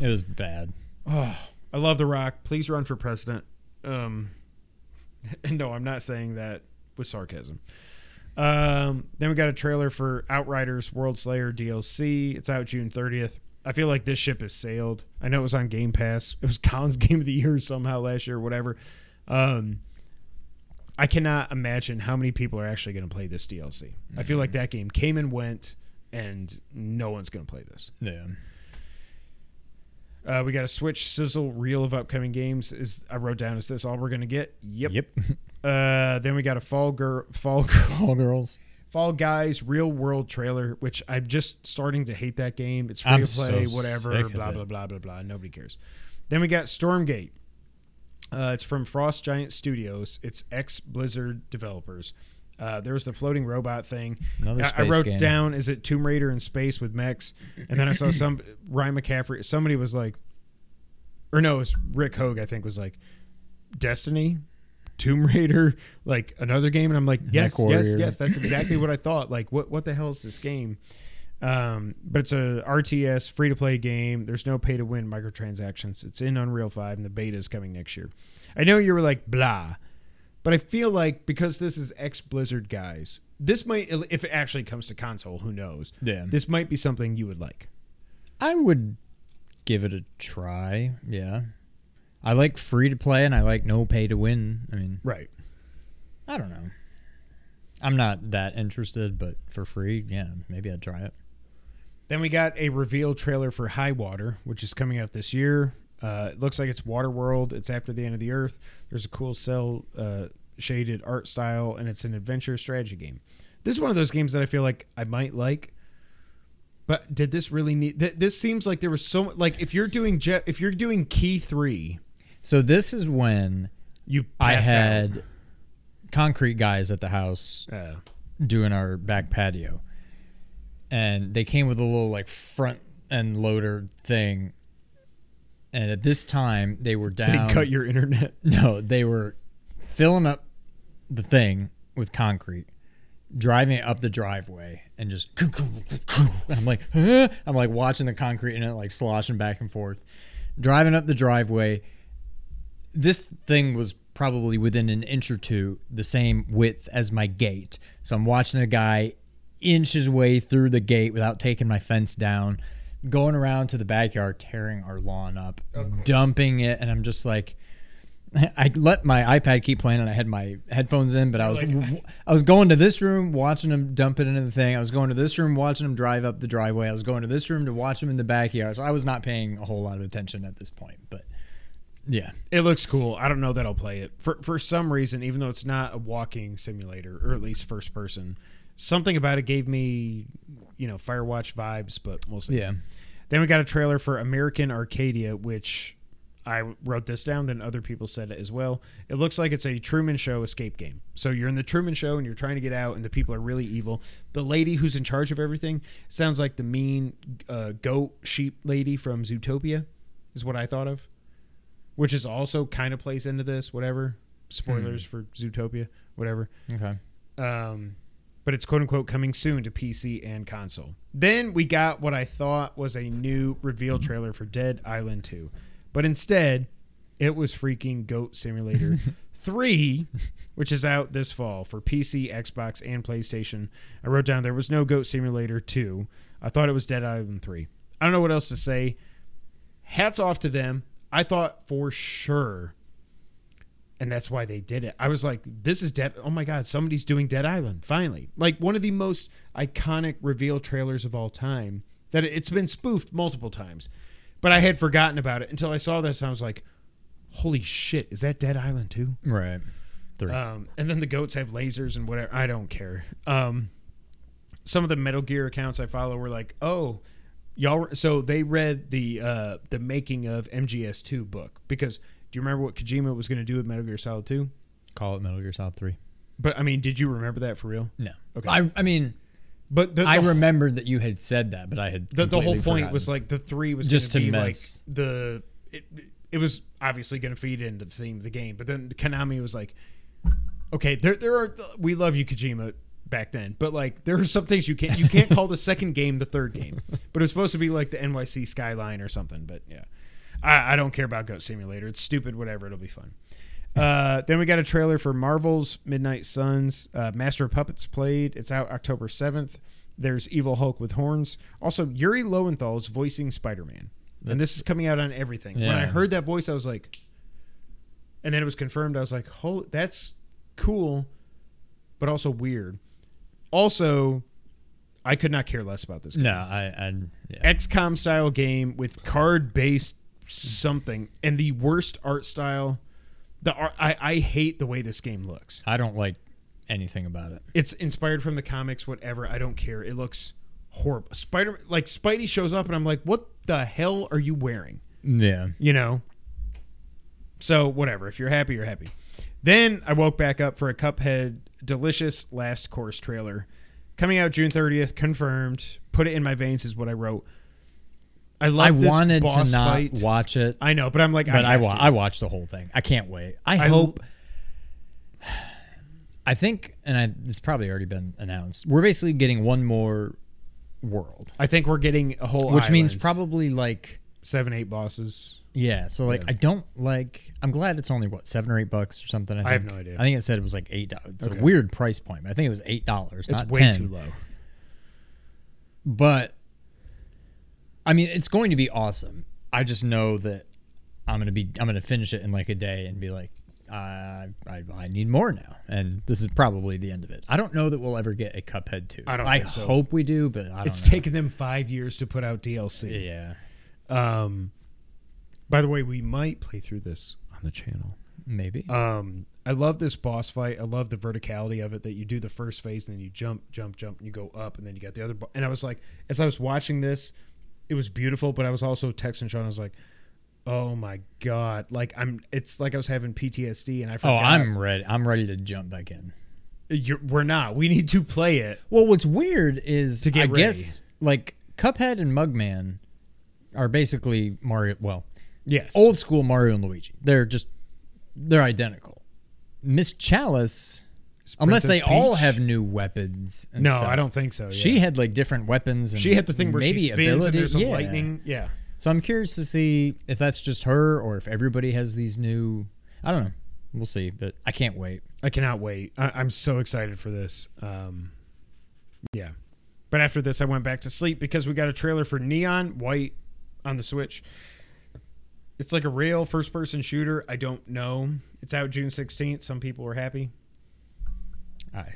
It was bad. Oh, I love The Rock. Please run for president. Um, and no, I'm not saying that with sarcasm. Um, then we got a trailer for Outriders World Slayer DLC. It's out June 30th. I feel like this ship has sailed. I know it was on Game Pass. It was Colin's Game of the Year somehow last year, whatever. Um, I cannot imagine how many people are actually going to play this DLC. I feel like that game came and went, and no one's going to play this. Yeah. Uh, we got a Switch sizzle reel of upcoming games. Is I wrote down is this all we're gonna get? Yep. Yep. Uh, then we got a Fall Girl, Fall Girl, All girls. Fall Guys real world trailer, which I'm just starting to hate that game. It's free I'm to play, so whatever, blah blah blah blah blah. Nobody cares. Then we got Stormgate. Uh, it's from Frost Giant Studios. It's ex Blizzard developers. Uh, there was the floating robot thing. Another I, I wrote game. down, is it Tomb Raider in space with mechs? And then I saw some Ryan McCaffrey. Somebody was like, or no, it was Rick Hogue. I think was like, Destiny, Tomb Raider, like another game. And I'm like, yes, yes, yes. That's exactly what I thought. Like, what what the hell is this game? Um, but it's a RTS free to play game. There's no pay to win microtransactions. It's in Unreal 5 and the beta is coming next year. I know you were like blah, but I feel like because this is ex Blizzard guys, this might if it actually comes to console, who knows. Yeah. This might be something you would like. I would give it a try. Yeah. I like free to play and I like no pay to win. I mean, Right. I don't know. I'm not that interested, but for free, yeah, maybe I'd try it. Then we got a reveal trailer for High Water, which is coming out this year. Uh, it looks like it's Waterworld. It's after the end of the Earth. There's a cool cell uh, shaded art style, and it's an adventure strategy game. This is one of those games that I feel like I might like. But did this really need? Th- this seems like there was so like if you're doing Je- if you're doing Key Three, So this is when you I pass out. had concrete guys at the house Uh, doing our back patio. And they came with a little like front end loader thing. And at this time they were down. they cut your internet. No, they were filling up the thing with concrete, driving it up the driveway, and just. I'm like, huh? I'm like watching the concrete and it like sloshing back and forth, driving up the driveway. This thing was probably within an inch or two the same width as my gate. So I'm watching a guy inch his way through the gate without taking my fence down, going around to the backyard, tearing our lawn up, dumping it, and I'm just like, I let my iPad keep playing, and I had my headphones in, but I was like- I was going to this room, watching him dump it into the thing. I was going to this room, watching him drive up the driveway. I was going to this room to watch him in the backyard. So I was not paying a whole lot of attention at this point, but yeah, It looks cool. I don't know that I'll play it for for some reason, even though it's not a walking simulator or at least first person. Something about it gave me, you know, Firewatch vibes, but we'll see. yeah. Then we got a trailer for American Arcadia, which I wrote this down. Then other people said it as well. It looks like it's a Truman Show escape game. So you're in the Truman Show and you're trying to get out, and the people are really evil. The lady who's in charge of everything sounds like the mean uh, goat sheep lady from Zootopia, is what I thought of. Which is also kind of plays into this. Whatever spoilers for Zootopia, whatever. Okay. Um, but it's quote unquote coming soon to PC and console. Then we got what I thought was a new reveal mm-hmm. trailer for Dead Island 2. But instead, it was freaking Goat Simulator 3, which is out this fall for PC, Xbox, and PlayStation. I wrote down there was no Goat Simulator 2. I thought it was Dead Island 3. I don't know what else to say. Hats off to them. I thought for sure and that's why they did it. I was like, this is Dead. Oh my God, somebody's doing Dead Island finally. Like one of the most iconic reveal trailers of all time. That it's been spoofed multiple times, but I had forgotten about it until I saw this. And I was like, holy shit, is that Dead Island too? Right. Three. Um, and then the goats have lasers and whatever. I don't care. Um, some of the Metal Gear accounts I follow were like, "Oh, y'all." So they read the uh, the making of MGS2 book because do you remember what Kojima was going to do with Metal Gear Solid 2? Call it Metal Gear Solid Three. But I mean, did you remember that for real? No. Okay. I I mean, But the, the, I remembered that you had said that, but I had the, the whole point forgotten. was like the three was Just to be mess. like the it, it was obviously going to feed into the theme of the game, but then Konami was like, okay, there there are we love you Kojima back then, but like there are some things you can't you can't call the second game the third game, but it was supposed to be like the NYC skyline or something, but yeah. I, I don't care about Goat Simulator. It's stupid. Whatever. It'll be fun. Uh, then we got a trailer for Marvel's Midnight Suns. Uh, Master of Puppets played. It's out October seventh. There's Evil Hulk with horns. Also, Yuri Lowenthal is voicing Spider Man, and this is coming out on everything. When I heard that voice, I was like, and then it was confirmed. I was like, "Holy, that's cool," but also weird. Also, I could not care less about this. Game. No, I, I yeah. XCOM style game with card based something and the worst art style. The art, I, I hate the way this game looks. I don't like anything about it. It's inspired from the comics, whatever. I don't care. It looks horrible. Spider like Spidey shows up and I'm like, what the hell are you wearing? Yeah. You know. So whatever. If you're happy, you're happy. Then I woke back up for a Cuphead delicious last course trailer coming out June 30th. Confirmed. Put it in my veins is what I wrote. I love I wanted to not fight. watch it, I know, but I'm like, but I, I, wa- I watched the whole thing. I can't wait. I, I hope. I think, and I, it's probably already been announced. We're basically getting one more world, I think we're getting a whole, which means probably like seven, eight bosses. yeah. So like, Yeah. I don't like. I'm glad it's only what seven or eight bucks or something. I, think. I have no idea. I think it said it was like eight dollars. It's Okay. a weird price point. But I think it was eight dollars. It's way 10. too low. but I mean, it's going to be awesome. I just know that I'm gonna be I'm gonna finish it in like a day and be like, I I, I need more now, and this is probably the end of it. I don't know that we'll ever get a Cuphead two. I don't I so. hope we do, but I don't It's know. taken them five years to put out DLC. yeah, Um, by the way, we might play through this on the channel. maybe. Um, I love this boss fight. I love the verticality of it. That you do the first phase, and then you jump, jump, jump, and you go up, and then you got the other. Bo- and I was like, as I was watching this, it was beautiful, but I was also texting Sean. I was like, "Oh my god!" Like I'm. It's like I was having PTSD, and I oh, forgot. oh. I'm ready. I'm ready to jump back in. You're, we're not. We need to play it. Well, what's weird is To get I ready. guess like Cuphead and Mugman are basically Mario. Well, Yes. old school Mario and Luigi. They're just they're identical. Miss Chalice, unless they Princess all have new weapons. And No, stuff. I don't think so. yeah. She had like different weapons. And She had the thing where maybe she spins ability. and there's a yeah. lightning. Yeah. So I'm curious to see if that's just her or if everybody has these new. I don't know. We'll see, but I can't wait. I cannot wait. I, I'm so excited for this. Um, yeah. But after this, I went back to sleep because we got a trailer for Neon White on the Switch. It's like a real first person shooter. I don't know. It's out June 16th. Some people were happy. I,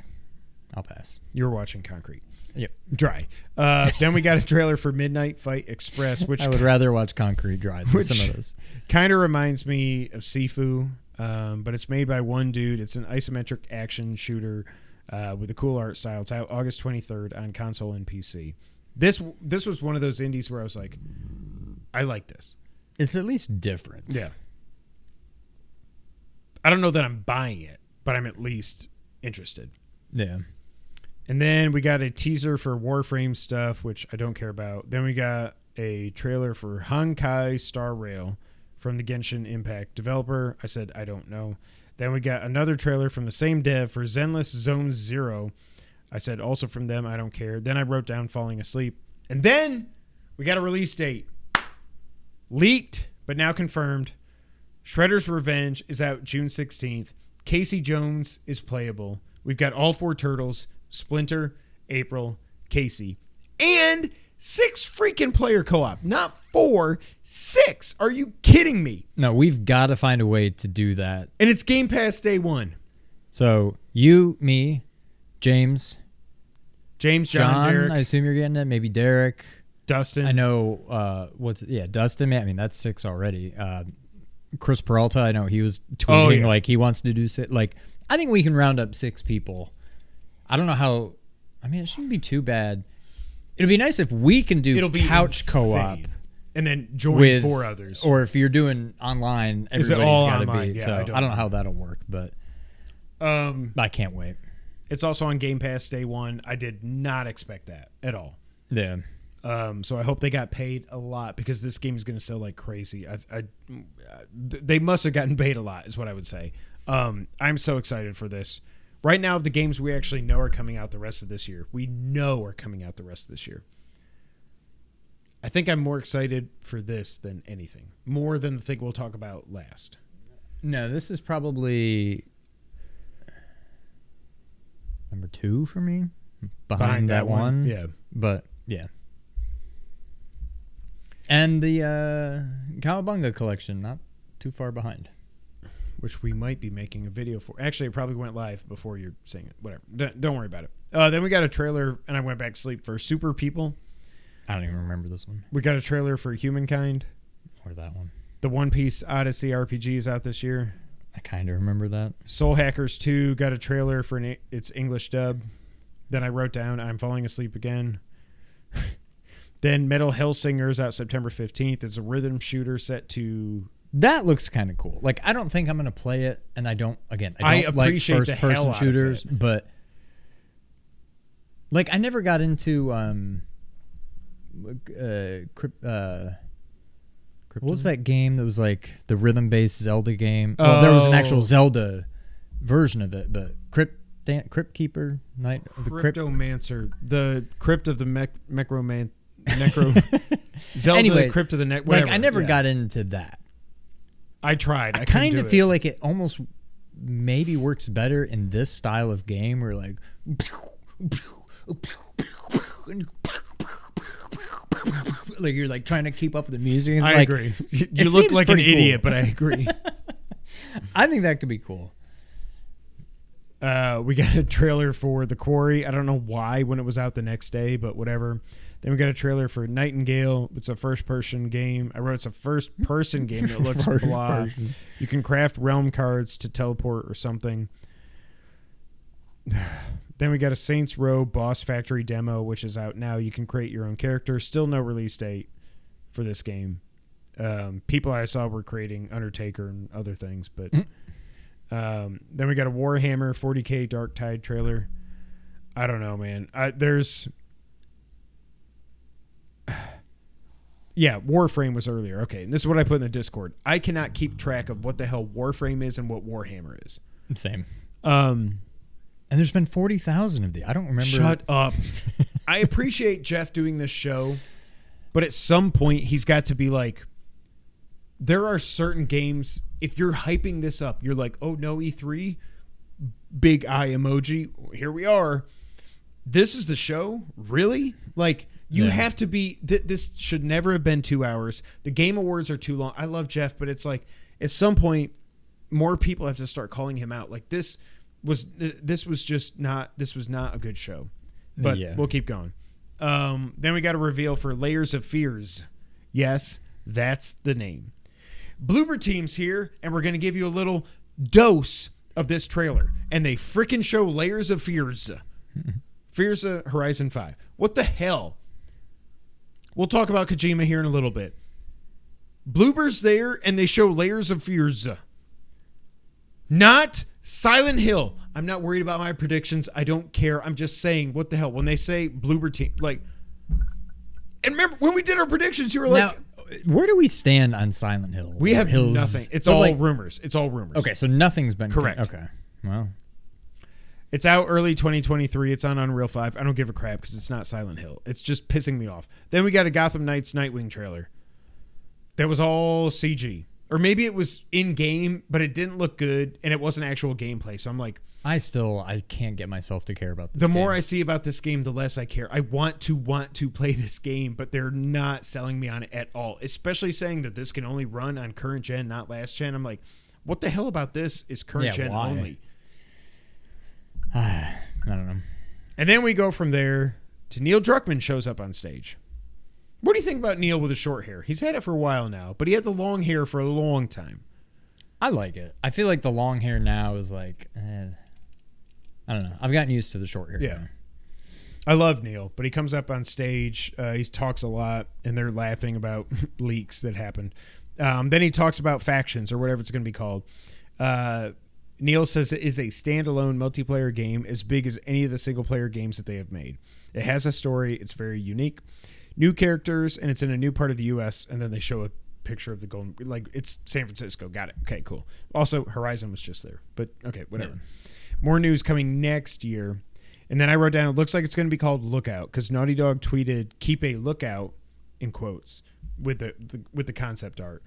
I'll pass. You were watching Concrete. Yep. Dry. Uh, then we got a trailer for Midnight Fight Express, which I would rather watch Concrete Dry than some of those. kind of reminds me of Sifu, um, but it's made by one dude. It's an isometric action shooter uh, with a cool art style. It's out August 23rd on console and PC. This this was one of those indies where I was like, I like this. It's at least different. Yeah. I don't know that I'm buying it, but I'm at least interested. Yeah. And then we got a teaser for Warframe stuff, which I don't care about. Then we got a trailer for Honkai Star Rail from the Genshin Impact developer. I said I don't know. Then we got another trailer from the same dev for Zenless Zone Zero. I said also from them, I don't care. Then I wrote down Falling Asleep. And then we got a release date. Leaked, but now confirmed. Shredder's Revenge is out June 16th. Casey Jones is playable. We've got all four turtles Splinter, April, Casey, and six freaking player co op. Not four, six. Are you kidding me? No, we've got to find a way to do that. And it's Game Pass day one. So you, me, James, James, John, John. Derek, I assume you're getting it. Maybe Derek. Dustin. I know. Uh, what's yeah, Dustin? Man, I mean that's six already. Uh, Chris Peralta. I know he was tweeting Oh, yeah. like he wants to do si- like. I think we can round up six people. I don't know how. I mean, it shouldn't be too bad. It'll be nice if we can do It'll couch co-op. And then join with four others. or if you're doing online, everybody's got to be. Yeah, so I I don't don't, know know. how that'll work, but um, I can't wait. it's also on Game Pass day one. I did not expect that at all. Yeah. Um, so I hope they got paid a lot because this game is going to sell like crazy. I, I, they must have gotten paid a lot, is what I would say. Um, I'm so excited for this. Right now, the games we actually know are coming out the rest of this year, we know are coming out the rest of this year. I think I'm more excited for this than anything, more than the thing we'll talk about last. No, this is probably number two for me. Behind, that, one. yeah. But yeah. And the uh Cowabunga collection, not too far behind. which we might be making a video for. Actually, it probably went live before you're saying it. Whatever. D- don't worry about it. Uh, then we got a trailer, and I went back to sleep for Super People. I don't even remember this one We got a trailer for Humankind. or that one. The One Piece Odyssey RPG is out this year. I kind of remember that. Soul Hackers 2 got a trailer for an, its English dub. Then I wrote down I'm falling asleep again. then Metal Hellsinger's out September 15th. It's a rhythm shooter set to That looks kind of cool. Like I don't think I'm gonna play it, and I don't. Again, I I don't appreciate like first person shooters, but like I never got into um, uh, crypt, uh, what was that game that was like the rhythm based Zelda game? Well, there was an actual Oh. Zelda version of it, but Crypt Crypt Keeper Night of the Crypt. Cryptomancer, the Crypt of the mech, Necro, Zelda, Anyway, Crypt of the Neck. Like I never got into that. I tried. I, I kind of feel like it almost maybe works better in this style of game where like like you're like trying to keep up with the music. It's I like, agree. You look like an cool. idiot, but I agree. I think that could be cool. Uh, we got a trailer for The Quarry. I don't know why when it was out the next day, but whatever. Then we got a trailer for Nightingale. It's a first person game. I wrote it's a first person game that looks First blah. person. You can craft realm cards to teleport or something. Then we got a Saints Row Boss Factory demo, which is out now. You can create your own character. Still no release date for this game. Um, people I saw were creating Undertaker and other things, but um, then we got a Warhammer 40k Dark Tide trailer. I don't know, man. I, there's yeah, Warframe was earlier. Okay, and this is what I put in the Discord. I cannot keep track of what the hell Warframe is and what Warhammer is. Same. Um, And there's been forty thousand of the. I don't remember. Shut up. I appreciate Geoff doing this show, but at some point he's got to be like there are certain games if you're hyping this up, you're like, "Oh no, E3, big eye emoji. Here we are. This is the show? Really?" Like you Yeah. have to be th- this should never have been 2 hours. The game awards are too long. I love Geoff, but it's like at some point more people have to start calling him out. Like this was th- this was just not this was not a good show. But Yeah. we'll keep going. Um, then we got a reveal for Layers of Fears. Yes, that's the name. Bloober Team's here, and we're going to give you a little dose of this trailer. And they freaking show Layers of Fears. Fears of Horizon 5. What the hell? We'll talk about Kojima here in a little bit. Bloober's there, and they show Layers of Fears. Not Silent Hill. I'm not worried about my predictions. I don't care. I'm just saying, what the hell? When they say Bloober Team, like, and remember when we did our predictions, you were like, now, where do we stand on Silent Hill? we have Hills? nothing. It's all like- rumors. It's all rumors. Okay, so nothing's been Correct. Okay, well, It's out early 2023. It's on Unreal 5. I don't give a crap because it's not Silent Hill. It's just pissing me off. Then we got a Gotham Knights Nightwing trailer. That was all CG. Or maybe it was in game, but it didn't look good and it wasn't actual gameplay. So I'm like, I still I can't get myself to care about this. the more. I see about this game, the less I care. I want to want to play this game, but they're not selling me on it at all. Especially saying that this can only run on current gen, not last gen. I'm like, what the hell about this is current Yeah, gen why? only? I don't know. And then we go from there to Neil Druckmann shows up on stage. What do you think about Neil with the short hair? He's had it for a while now, but he had the long hair for a long time. I like it. I feel like the long hair now is like, eh, I don't know. I've gotten used to the short hair. Yeah. now. I love Neil, but he comes up on stage. Uh, he talks a lot, and they're laughing about leaks that happened. Um, then he talks about factions or whatever it's going to be called. Uh, Neil says it is a standalone multiplayer game as big as any of the single player games that they have made. It has a story. It's very unique, new characters, and it's in a new part of the U.S. And then they show a picture of the golden, like it's San Francisco. Got it. Okay, cool. Also, Horizon was just there, but okay, whatever. More news coming next year. And then I wrote down, it looks like it's going to be called Lookout because Naughty Dog tweeted, keep a lookout in quotes with the, the with the concept art.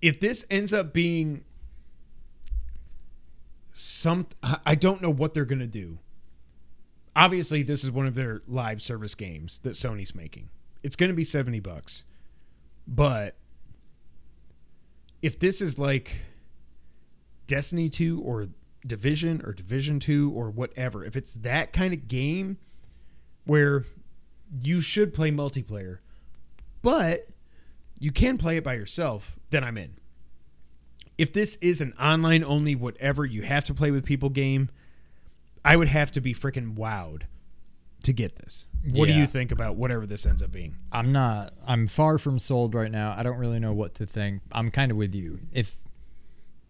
If this ends up being some I don't know what they're going to do. Obviously, this is one of their live service games that Sony's making. It's going to be 70 bucks. But if this is like Destiny 2 or Division or Division 2 or whatever, if it's that kind of game where you should play multiplayer, but you can play it by yourself, then I'm in. If this is an online only, whatever, you have to play with people game, I would have to be freaking wowed to get this. What do you think about whatever this ends up being? I'm not. I'm far from sold right now. I don't really know what to think. I'm kind of with you. If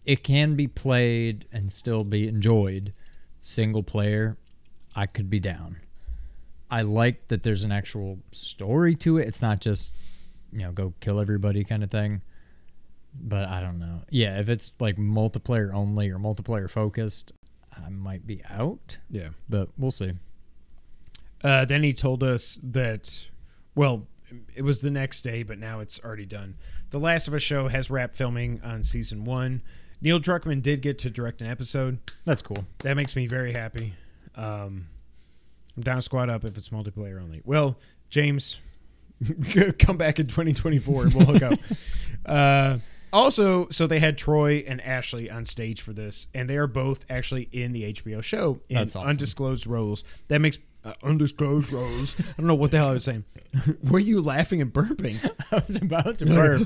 it can be played and still be enjoyed single player, I could be down. I like that there's an actual story to it. It's not just, you know, go kill everybody kind of thing. But I don't know. Yeah, if it's like multiplayer only or multiplayer focused, I might be out. Yeah. But we'll see. Uh, then he told us that, well, it was the next day, but now it's already done. The Last of Us show has wrapped filming on season one. Neil Druckmann did get to direct an episode. That's cool. That makes me very happy. Um, I'm down to squad up if it's multiplayer only. Well, James, come back in 2024 and we'll hook up. Uh, also, so they had Troy and Ashley on stage for this, and they are both actually in the HBO show in awesome. undisclosed roles. That makes uh, undisclosed roles. I don't know what the hell I was saying. Were you laughing and burping? I was about to burp.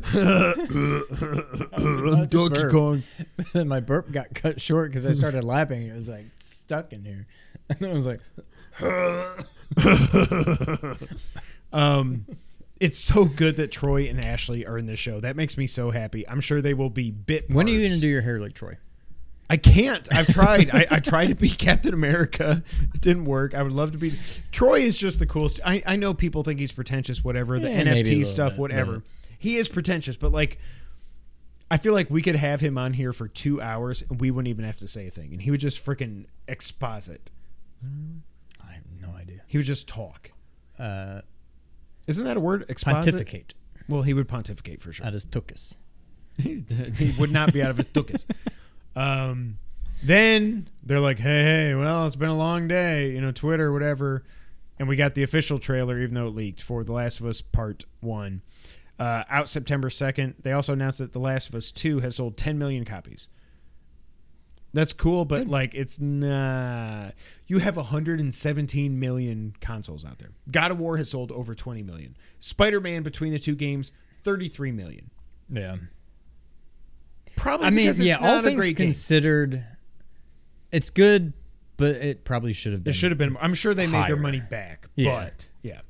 about to Donkey burp. Kong. then my burp got cut short because I started laughing. It was like stuck in here, and then I was like, Um, it's so good that Troy and Ashley are in this show. That makes me so happy. I'm sure they will be bit. "When are you gonna do your hair like Troy?" I can't. I've tried. I, I tried to be Captain America. It didn't work. I would love to be. Troy is just the coolest. I, I know people think he's pretentious, whatever, the Yeah, NFT stuff, bit, whatever. He is pretentious, but like, I feel like we could have him on here for two hours and we wouldn't even have to say a thing. And he would just freaking exposit. I have no idea. He would just talk. Uh, Isn't that a word? Exposit? pontificate. Well, he would pontificate for sure. Out That is tuchus. he would not be out of his tuchus. Um, then they're like, hey, hey, well, it's been a long day, you know, Twitter, whatever. And we got the official trailer, even though it leaked, for The Last of Us Part 1. Uh, out September 2nd. They also announced that The Last of Us 2 has sold 10 million copies. That's cool, but like it's not. You have 117 million consoles out there. God of War has sold over 20 million. Spider Man between the two games, 33 million. Yeah. Probably. I mean, yeah. All things great game. considered, it's good, but it probably should have been. It should have been. I'm sure they made their money back, Yeah. but yeah.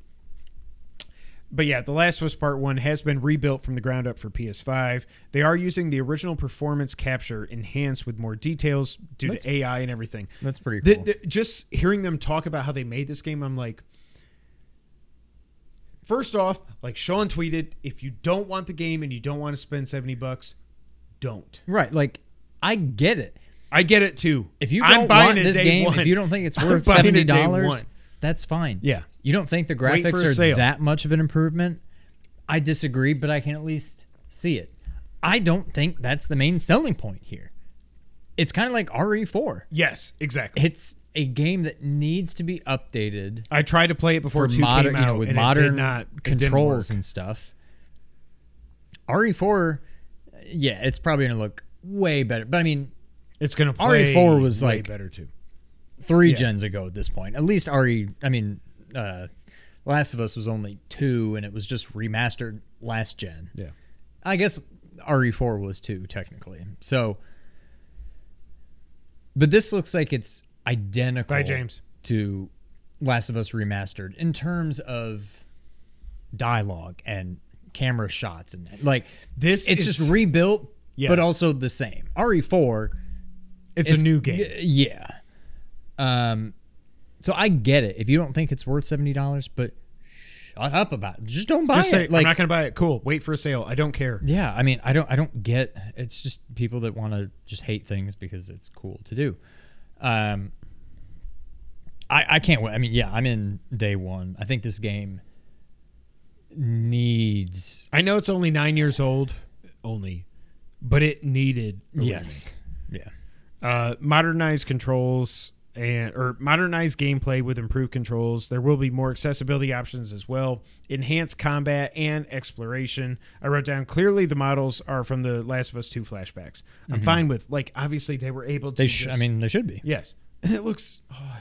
But yeah, The Last of Us Part One has been rebuilt from the ground up for PS5. They are using the original performance capture enhanced with more details due That's- to AI and everything. That's pretty cool. the- just hearing them talk about how they made this game, I'm like, first off, like Sean tweeted, if you don't want the game and you don't want to spend 70 bucks, don't. right. Like, I get it. I get it too. If you I'm don't buying want this game, if you don't think it's I'm worth buying it seventy day dollars. That's fine. Yeah. You don't think the graphics are sale. that much of an improvement? I disagree, but I can at least see it. I don't think that's the main selling point here. It's kind of like RE4. Yes, exactly. It's a game that needs to be updated I tried to play it before for two modern, came you out, know, with modern not, controls and stuff. RE4, yeah, it's probably going to look way better. But I mean, It's gonna play RE4 was way like- better too. Three Yeah. gens ago at this point. At least RE, I mean, uh, Last of Us was only two, and it was just remastered last gen. Yeah. I guess RE4 was two technically. So, but this looks like it's identical Bye, James. to Last of Us remastered in terms of dialogue and camera shots and like This it's is- just rebuilt, Yes. but also the same. RE4 It's, a new game. Yeah. Um, so I get it. If you don't think it's worth seventy dollars, but shut up about it. Just don't buy Just say it. Like, I'm not gonna buy it. Cool. Wait for a sale. I don't care. yeah. I mean, I don't. I don't get. It's just people that want to just hate things because it's cool to do. Um, I I can't wait. I mean, yeah. I'm in day one. I think this game. needs I know it's only nine years old, only, but it needed. yes, yeah. Uh, modernized controls and or modernized gameplay with improved controls. There will be more accessibility options as well. Enhanced combat and exploration. I wrote down clearly the models are from the Last of Us Two flashbacks. I'm fine with like obviously they were able to. Mm-hmm. they. Sh- just- I mean, they should be. Yes, and it looks. Oh,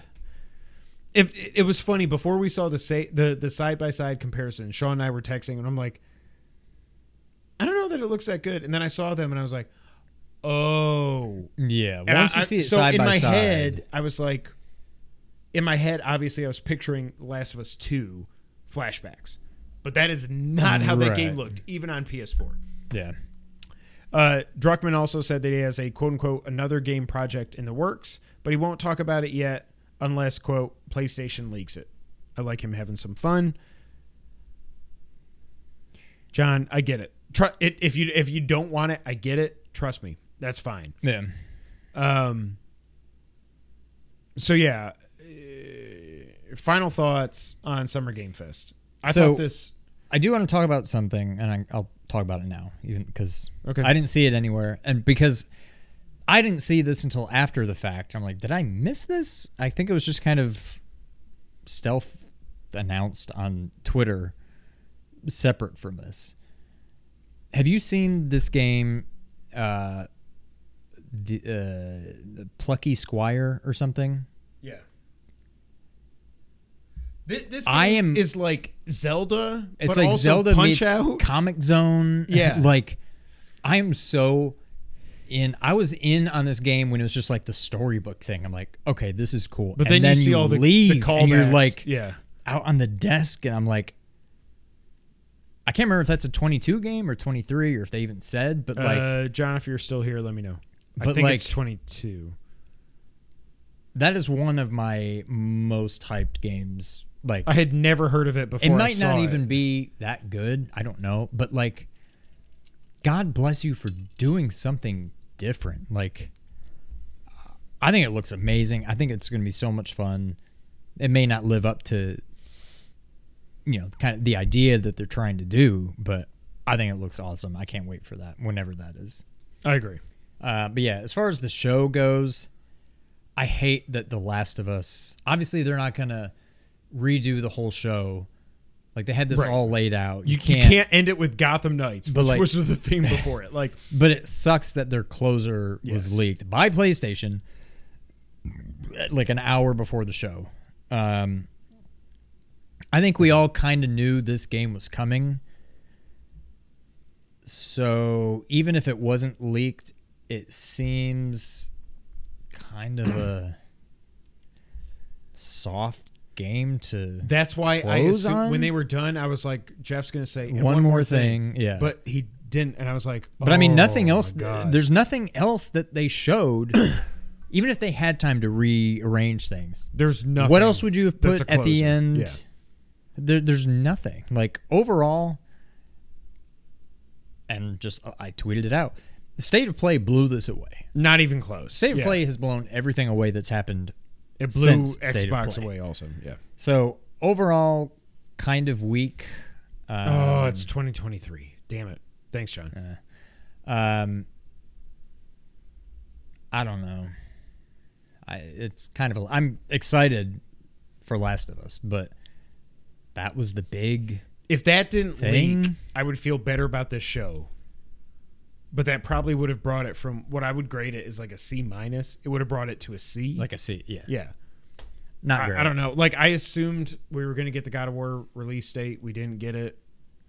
if it was funny before we saw the say the the side by side comparison, Sean and I were texting, and I'm like, I don't know that it looks that good. And then I saw them, and I was like, oh. Yeah, And once I, you see it so side in by my side, head, I was like, in my head, obviously, I was picturing Last of Us Two flashbacks, but that is not how that Right. game looked, even on PS4. yeah, Uh, Druckmann also said that he has a quote unquote another game project in the works, but he won't talk about it yet unless quote PlayStation leaks it. I like him having some fun. John, I get it. Tr- it if you if you don't want it, I get it. Trust me, that's fine. yeah. Um. So yeah, uh, final thoughts on Summer Game Fest. I So- thought this. I do want to talk about something, and I, I'll talk about it now, even because Okay. I didn't see it anywhere, and because I didn't see this until after the fact. I'm like, did I miss this? I think it was just kind of stealth announced on Twitter, separate from this. Have you seen this game, uh, the, uh, Plucky Squire or something? Yeah. This, this I am- is like Zelda. It's but like also Zelda Punch meets Out. Comix Zone. Yeah. like I am so in. I was in on this game when it was just like the storybook thing. I'm like, okay, this is cool. But And then, you see all the, leave the callbacks. and you're like yeah, out on the desk, and I'm like, I can't remember if that's a 22 game or 23 or if they even said, but like uh, John, if you're still here, let me know. I But, think like- it's 22. that is one of my most hyped games. Like I had never heard of it before. it I might not even it. be that good. I don't know, but like, God bless you for doing something different. Like, I think it looks amazing. I think it's going to be so much fun. It may not live up to, you know, kind of the idea that they're trying to do, but I think it looks awesome. I can't wait for that whenever that is. I agree. Uh, but yeah, as far as the show goes, I hate that The Last of Us. Obviously, they're not gonna redo the whole show. Like they had this Right. all laid out. You, You, you can't. can't end it with Gotham Knights, But, which like- was the theme before it. Like, But it sucks that their closer Yes. was leaked by PlayStation, like an hour before the show. Um, I think we all kind of knew this game was coming. So even if it wasn't leaked, it seems kind of a soft game to that's why I Close assumed on? when they were done, I was like, Geoff's gonna say "And one, more thing. Yeah. but he didn't, and I was like, But I mean, nothing "Oh, else. There's nothing else that they showed. even if they had time to rearrange things, there's nothing. what else would you have that's put a at the closer. end? Yeah. There, there's nothing. Like overall, and just I tweeted it out. The state of play blew this away. Not even close. State of Yeah. play has blown everything away that's happened. It blew since State of Xbox Play. away. Also, yeah. So overall, kind of weak. Um, oh, it's 2023. Damn it. Thanks, John. Um, I don't know. I it's kind of a, I'm excited for Last of Us, but that was the big If that didn't Thing? leak, I would feel better about this show. But that probably would have brought it from what I would grade it is like a C minus. It would have brought it to a C. like a C. Yeah, yeah. not I, great. I don't know. Like I assumed we were going to get the God of War release date. We didn't get it.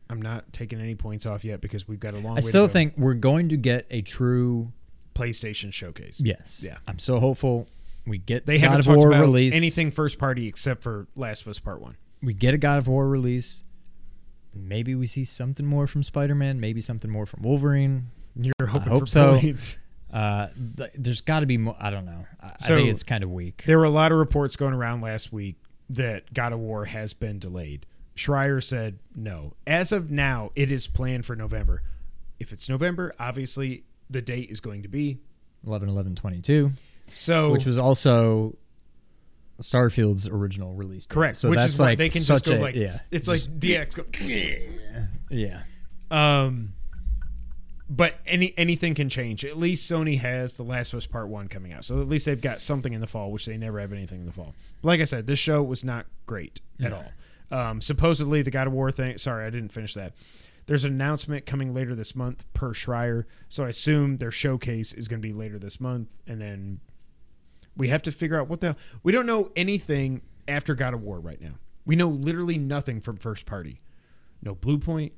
I'm not taking any points off yet because we've got a long. I way still to go. think we're going to get a true PlayStation showcase. yes. Yeah. I'm so hopeful we get They God haven't of talked War about release. anything first party except for Last of Us Part One. We get a God of War release. Maybe we see something more from Spider-Man. Maybe something more from Wolverine. You're hoping I hope for so. points. Uh, th- there's got to be more. I don't know. I, So- I think it's kind of weak. There were a lot of reports going around last week that God of War has been delayed. Schreier said no. As of now, it is planned for November. If it's November, obviously the date is going to be 11 11 22 so. which was also Starfield's original release. date. Correct. So Which that's is why like they can such just go a, like yeah, it's like DX go yeah. Um, but any anything can change. At least Sony has The Last of Us Part One coming out, so at least they've got something in the fall, which they never have anything in the fall. Like I said, this show was not great at all. Um, supposedly the God of War thing. Sorry, I didn't finish that. There's an announcement coming later this month per Schreier, so I assume their showcase is going to be later this month, and then we have to figure out what the we don't know anything after God of War right now. We know literally nothing from first party. No Blue Point,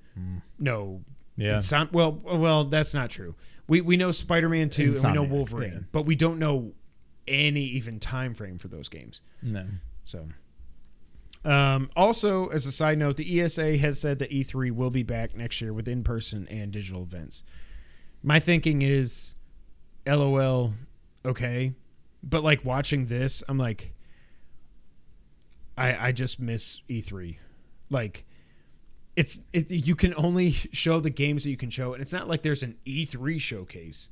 no Yeah. Well, well, that's not true. We we know Spider Man two and we know Wolverine, yeah. but we don't know any even time frame for those games. No. So, um, also as a side note, the ESA has said that E3 will be back next year with in person and digital events. My thinking is, LOL, okay, but like watching this, I'm like, I I just miss E3, like. It's it, you can only show the games that you can show, and it's not like there's an E3 showcase,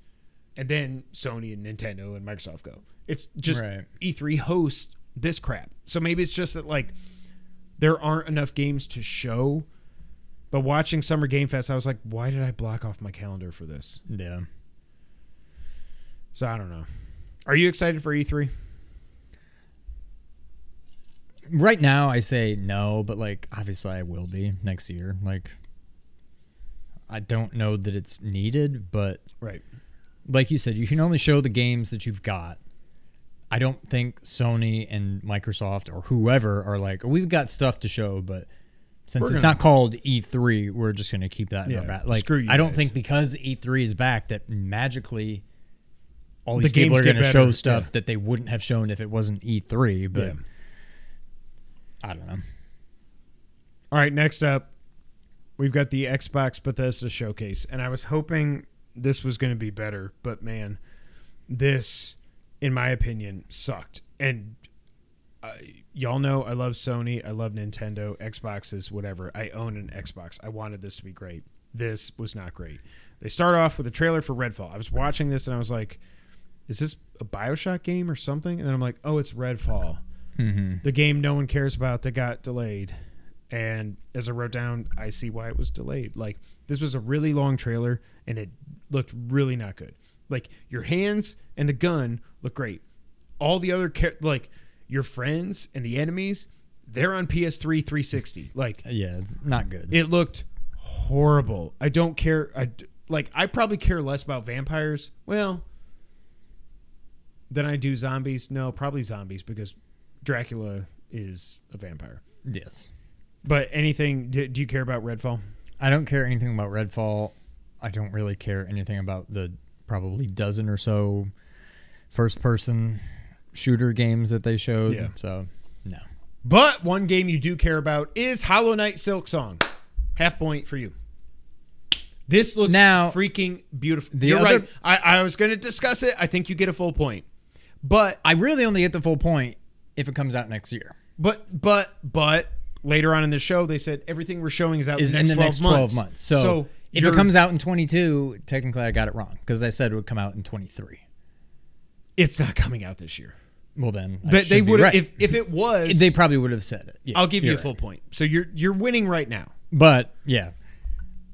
and then Sony and Nintendo and Microsoft go. It's just Right. E3 hosts this crap. So maybe it's just that like there aren't enough games to show. But watching Summer Game Fest, I was like, why did I block off my calendar for this? Yeah. So I don't know. Are you excited for E E3? Right now, I say no, but like obviously I will be next year. Like, I don't know that it's needed, but Right. like you said, you can only show the games that you've got. I don't think Sony and Microsoft or whoever are like, we've got stuff to show, but since We're it's gonna- not called E3, we're just going to keep that in Yeah, our back. Like, screw you I don't think because E3 is back that magically all The these people games are going to show stuff yeah. that they wouldn't have shown if it wasn't E3. But Yeah. I don't know. All right, next up, we've got the Xbox Bethesda showcase, and I was hoping this was going to be better, but man, this, in my opinion, sucked. And uh, y'all know I love Sony, I love Nintendo, Xboxes, whatever. I own an Xbox. I wanted this to be great. This was not great. They start off with a trailer for Redfall. I was watching this and I was like, is this a Bioshock game or something? And then I'm like, oh, it's Redfall Mm-hmm. the game no one cares about that got delayed. And as I wrote down, I see why it was delayed. Like this was a really long trailer and it looked really not good. Like your hands and the gun look great. All the other char- like your friends and the enemies, they're on PS3 360. Like Yeah, it's not good. it looked horrible. I don't care. I, like. I probably care less about vampires. Well, than I do zombies. No, probably zombies because Dracula is a vampire. yes. But anything? Do, do you care about Redfall? I don't care anything about Redfall. I don't really care anything about the probably dozen or so first person shooter games that they showed. Yeah. So, no. But one game you do care about is Hollow Knight Silk Song. Half point for you. This looks Now, freaking beautiful. You're other- right. I, I was going to discuss it. I think you get a full point. But I really only get the full point if it comes out next year. But but but later on in the show, they said everything we're showing is out Is in the next next 12 12 months. months. So, if it comes out in 22, technically I got it wrong because I said it would come out in 23. it's not coming out this year. Well, then. I But they would right. if if it was. They probably would have said it. Yeah, I'll give you a you're full point. So you're you're winning right now. But, yeah.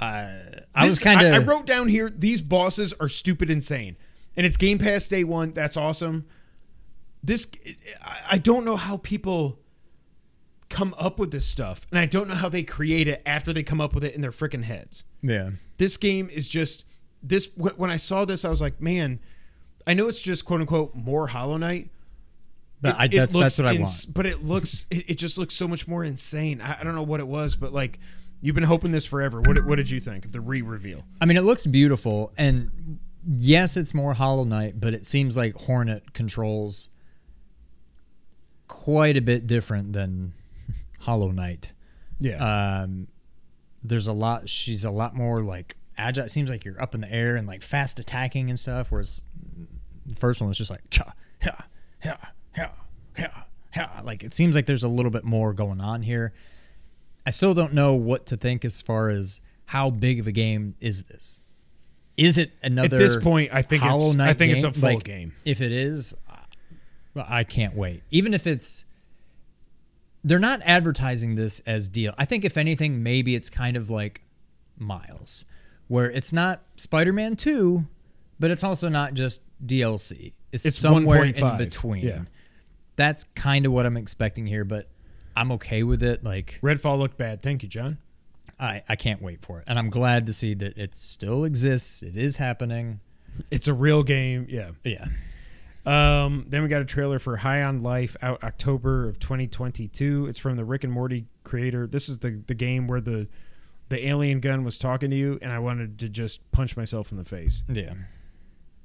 Uh, I This- was kind of. I, of. wrote down here these bosses are stupid insane, and it's Game Pass day one. That's awesome. This I- don't know how people come up with this stuff, and I don't know how they create it after they come up with it in their freaking heads. Yeah. this game is just this when i saw this i was like man i know it's just quote unquote more hollow knight But It- I, that's, that's what I ins- want. but it looks it, it just looks so much more insane I, I don't know what it was but like you've been hoping this forever what, what did you think of the re-reveal I mean, it looks beautiful, and yes, it's more Hollow Knight, but it seems like Hornet controls quite a bit different than Hollow Knight. yeah Um, there's a lot. She's a lot more like agile. It seems like you're up in the air and like fast attacking and stuff. Whereas the first one was just like ha, ha, ha, ha, ha. Like it seems like there's a little bit more going on here. I still don't know what to think as far as how big of a game is this. Is it another At this point, I think it's- Hollow I Knight think it's a full Like, game. If it is, Well, I can't wait. Even if it's they're not advertising this as deal. I think if anything, maybe it's kind of like Miles, where it's not Spider-Man 2, but it's also not just DLC. It's, It's somewhere in between. Yeah. That's kind of what I'm expecting here, but I'm okay with it. Like Redfall looked bad. Thank you, John. I, I can't wait for it. And I'm glad to see that it still exists. It is happening. It's a real game. Yeah. Yeah. Um, then we got a trailer for High on Life out October of 2022. It's from the Rick and Morty creator. This is the the game where the the alien gun was talking to you, and I wanted to just punch myself in the face. Yeah.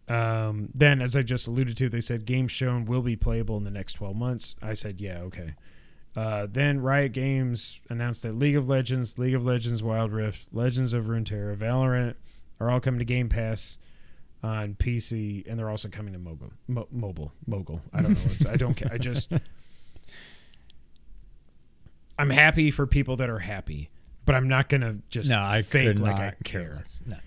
Um, then, as I just alluded to, they said games shown will be playable in the next 12 months. I said, yeah, okay. Uh, then Riot Games announced that League of Legends, League of Legends Wild Rift, Legends of Runeterra, Valorant are all coming to Game Pass on PC, and they're also coming to mobile. Mo- mobile, mogul. I don't know. I'm- don't care. I just, I'm happy for people that are happy, but I'm not gonna just No, I fake like not I care. No.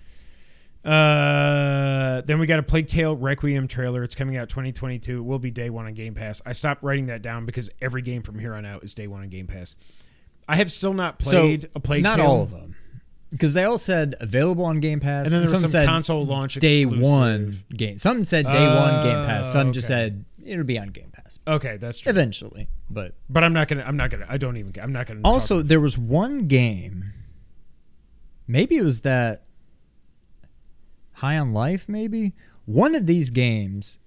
Uh, then we got a Plague Tale Requiem trailer. It's coming out 2022. It will be day one on Game Pass. I stopped writing that down because every game from here on out is day one on Game Pass. I have still not played a Plague not Tale. all of them, because they all said available on Game Pass, And then there some some said console launch day exclusive. one game. Some said day one Game Pass. Some just Oh, said it'll be on Game Pass Okay, that's true. eventually. But But I'm not gonna. I'm not gonna. I don't even. I'm not gonna. also, there was one game. Maybe it was that High on Life. Maybe one of these games.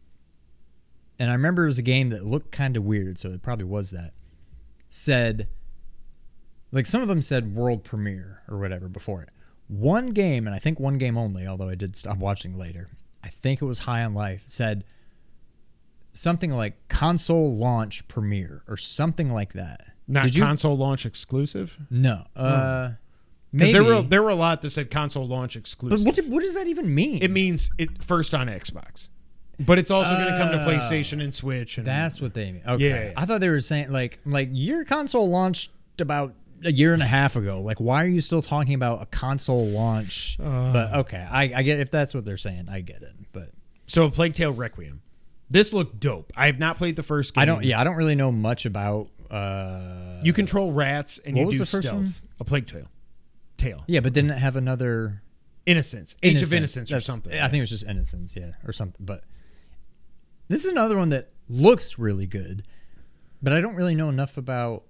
And I remember it was a game that looked kind of weird, so it probably was that. Said, like some of them said world premiere or whatever before it. One game, and I think one game only, although I did stop watching later. I think it was High on Life. Said something like console launch premiere or something like that. not Did you- console launch exclusive. no. Uh, Because maybe. there were there were a lot that said console launch but exclusive. what, did- what does that even mean? it means it first on Xbox, but it's also going to come to Oh. PlayStation and Switch. And That's what they mean. Okay. Yeah, yeah. I thought they were saying like like your console launched about a year and a half ago. Like why are you still talking about a console launch? Uh. but okay, I, I get if that's what they're saying, I get it. But so Plague Tale Requiem. This looked dope. I have not played the first game. I don't yeah, I don't really know much about uh You control rats and What you was do the first stealth. one? A plague tale. Tale. Yeah, but didn't it have another Innocence. Age of Innocence or something. I think it was just Innocence, yeah, or something. But this is another one that looks really good, but I don't really know enough about.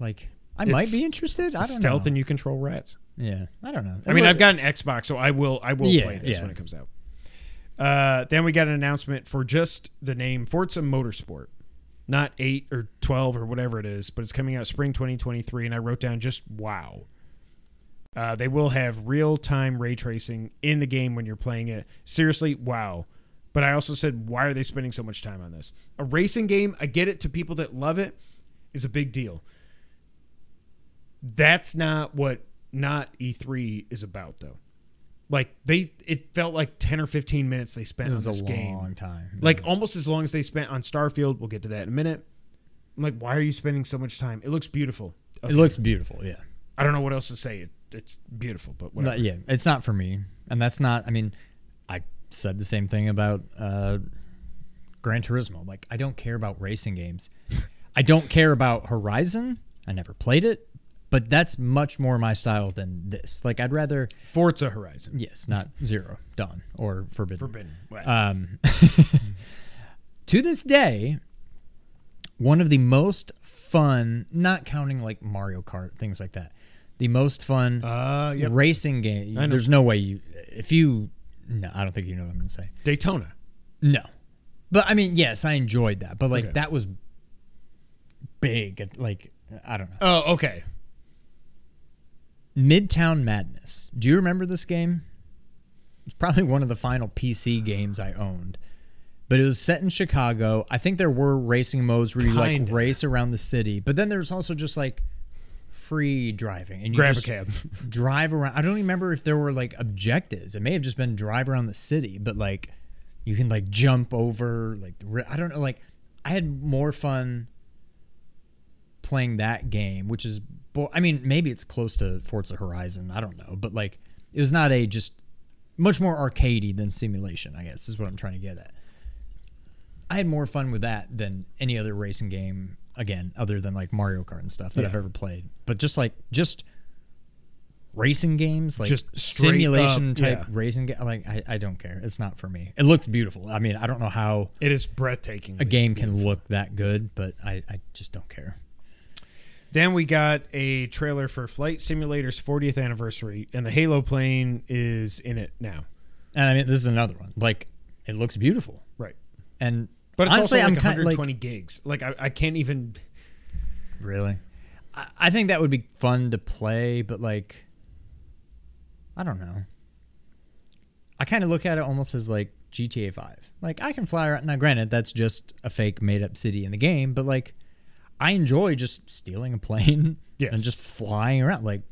Like, I might be interested. I don't stealth know. and you control rats. yeah, I don't know. I mean, I've got an Xbox, so I will I will Yeah, play this yeah. when it comes out. Uh, then we got an announcement for just the name Forza Motorsport. Not 8 or 12 or whatever it is, but it's coming out spring 2023 and I wrote down just wow. Uh, they will have real time ray tracing in the game when you're playing it. Seriously, wow. But I also said, why are they spending so much time on this? A racing game, I get it to people that love it, is a big deal. That's not what not E3 is about, though. Like they, it felt like ten or fifteen minutes they spent it was on a this long game, time. like almost as long as they spent on Starfield. We'll get to that in a minute. I'm like, why are you spending so much time? It looks beautiful. it looks beautiful. Yeah, I don't know what else to say. It, it's beautiful, but whatever. Yeah, it's not for me, and that's not. I mean, I said the same thing about uh, Gran Turismo. Like, I don't care about racing games. I don't care about Horizon. I never played it, but that's much more my style than this. Like, I'd rather Forza Horizon, yes, not Zero Dawn or Forbidden. Forbidden West. Um, to this day, one of the most fun, not counting like Mario Kart, things like that, the most fun uh, yep. racing game. There's no way you, if you, no, I don't think you know what I'm going to say. Daytona. No. But I mean, yes, I enjoyed that. But like, Okay. that was big. Like, I don't know. Oh, okay. Midtown Madness. Do you remember this game? It's probably one of the final PC games I owned. But it was set in Chicago. I think there were racing modes where you like Kinda. race around the city, but then there's also just like free driving and you Grab a just cab. drive around. I don't remember if there were like objectives. It may have just been drive around the city, but like you can like jump over like the ri- I don't know like I had more fun playing that game, which is bo- I mean maybe it's close to Forza Horizon, I don't know, but like it was not a just much more arcadey than simulation, I guess is what I'm trying to get at. I had more fun with that than any other racing game. Again, other than like Mario Kart and stuff that Yeah. I've ever played, but just like just racing games, like Just simulation up, type yeah. racing game. Like I, I don't care. It's not for me. It looks beautiful. I mean, I don't know how It is breathtaking. a game can look that good, but I, I just don't care. Then we got a trailer for Flight Simulator's 40th anniversary, and the Halo plane is in it now. And I mean, this is another one. Like, it looks beautiful, Right. and But it's honestly, also I'm like kind 120 like gigs. Like I, I can't even. really. I, I think that would be fun to play, but like, I don't know. I kind of look at it almost as like GTA Five. Like, I can fly around. Now, granted, that's just a fake made up city in the game, but like, I enjoy just stealing a plane Yes. and just flying around. Like,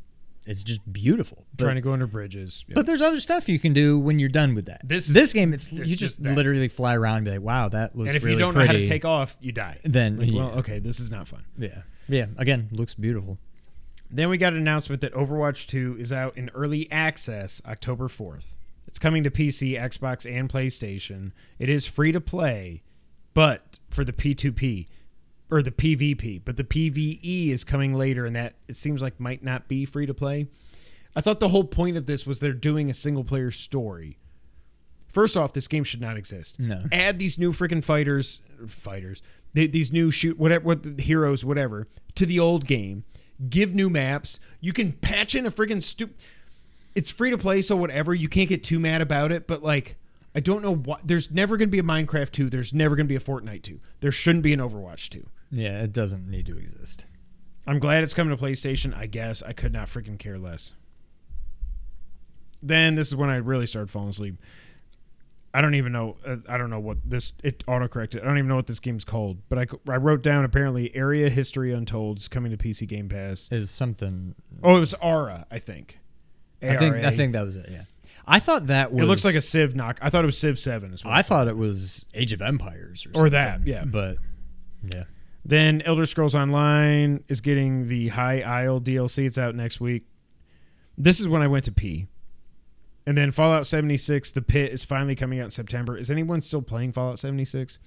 it's just beautiful. But- trying to go under bridges. Yeah. But there's other stuff you can do when you're done with that. This is- this game, it's, it's you just just literally fly around and be like, "Wow, that looks." And if really you don't know how to take off, you die. then Like, yeah, well, okay, this is not fun. yeah, yeah. Again, looks beautiful. Then we got an announcement that Overwatch 2 is out in early access October 4th. It's coming to PC, Xbox, and PlayStation. It is free to play, but for the P2P or the PvP, but the PvE is coming later and that it seems like might not be free to play. I thought the whole point of this was they're doing a single player story. First off, this game should not exist. No. Add these new freaking fighters, fighters, th- these new shoot whatever, what heroes, whatever, to the old game. Give new maps. You can patch in a freaking stupid. It's free to play, so whatever. You can't get too mad about it, but like, I don't know what. There's never going to be a Minecraft 2. There's never going to be a Fortnite 2. There shouldn't be an Overwatch 2. Yeah, it doesn't need to exist. I'm glad it's coming to PlayStation. I guess I could not freaking care less. Then this is when I really started falling asleep. I don't even know. Uh, I don't know what this it autocorrected. I don't even know what this game's called. But I, I wrote down apparently Area History Untold is coming to PC Game Pass. It was something. Oh, it was Aura, I think. I think. I think that was it. Yeah. I thought that was. it looks like a Civ knock. I thought it was Civ Seven as well. I thought it was Age of Empires or, Or that, yeah. But yeah, Then Elder Scrolls Online is getting the High Isle DLC. It's out next week. This is when I went to pee. And then Fallout 76, The Pit is finally coming out in September. Is anyone still playing Fallout 76?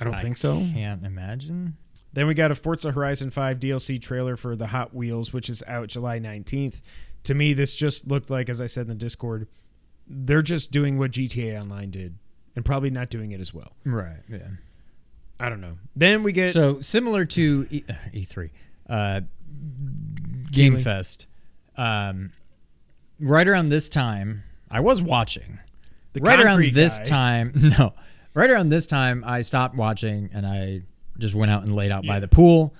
I don't think so. Can't imagine. Then we got a Forza Horizon 5 DLC trailer for the Hot Wheels, which is out July 19th. To me, this just looked like, as I said in the Discord, they're just doing what GTA Online did and probably not doing it as well. Right. Yeah. I don't know. Then we get. So similar to e- E3, uh, Game Keighley. Fest. Um, right around this time, I was watching. The right around this guy. time, no, right around this time, I stopped watching and I just went out and laid out Yeah. by the pool.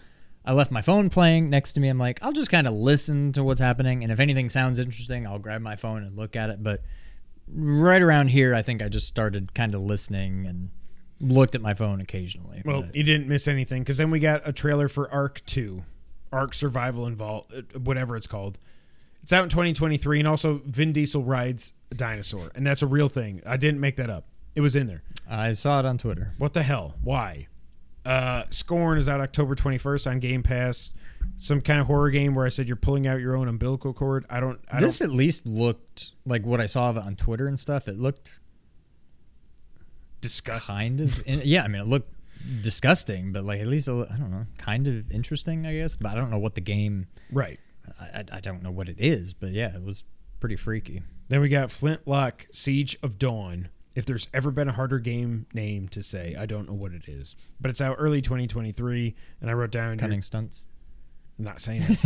I left my phone playing next to me. I'm like, I'll just kind of listen to what's happening, and if anything sounds interesting, I'll grab my phone and look at it. But right around here, I think I just started kind of listening and looked at my phone occasionally. Well, But- you didn't miss anything because then we got a trailer for Ark 2, Ark Survival Involved, uh, whatever it's called. It's out in 2023, and also Vin Diesel rides a dinosaur, and that's a real thing. I didn't make that up. It was in there. I saw it on Twitter. What the hell? Why? Uh, Scorn is out October 21st on Game Pass. Some kind of horror game where I said you're pulling out your own umbilical cord. I don't. I this don't. at least looked like what I saw of it on Twitter and stuff. It looked Disgusting. kind of, in, yeah. I mean, it looked disgusting, but like at least a I don't know, kind of interesting, I guess. But I don't know what the game. Right. I, I, don't know what it is, but yeah, it was pretty freaky. Then we got Flintlock Siege of Dawn. If there's ever been a harder game name to say, I don't know what it is. But it's out early 2023, and I wrote down. Cunning stunts. I'm not saying it.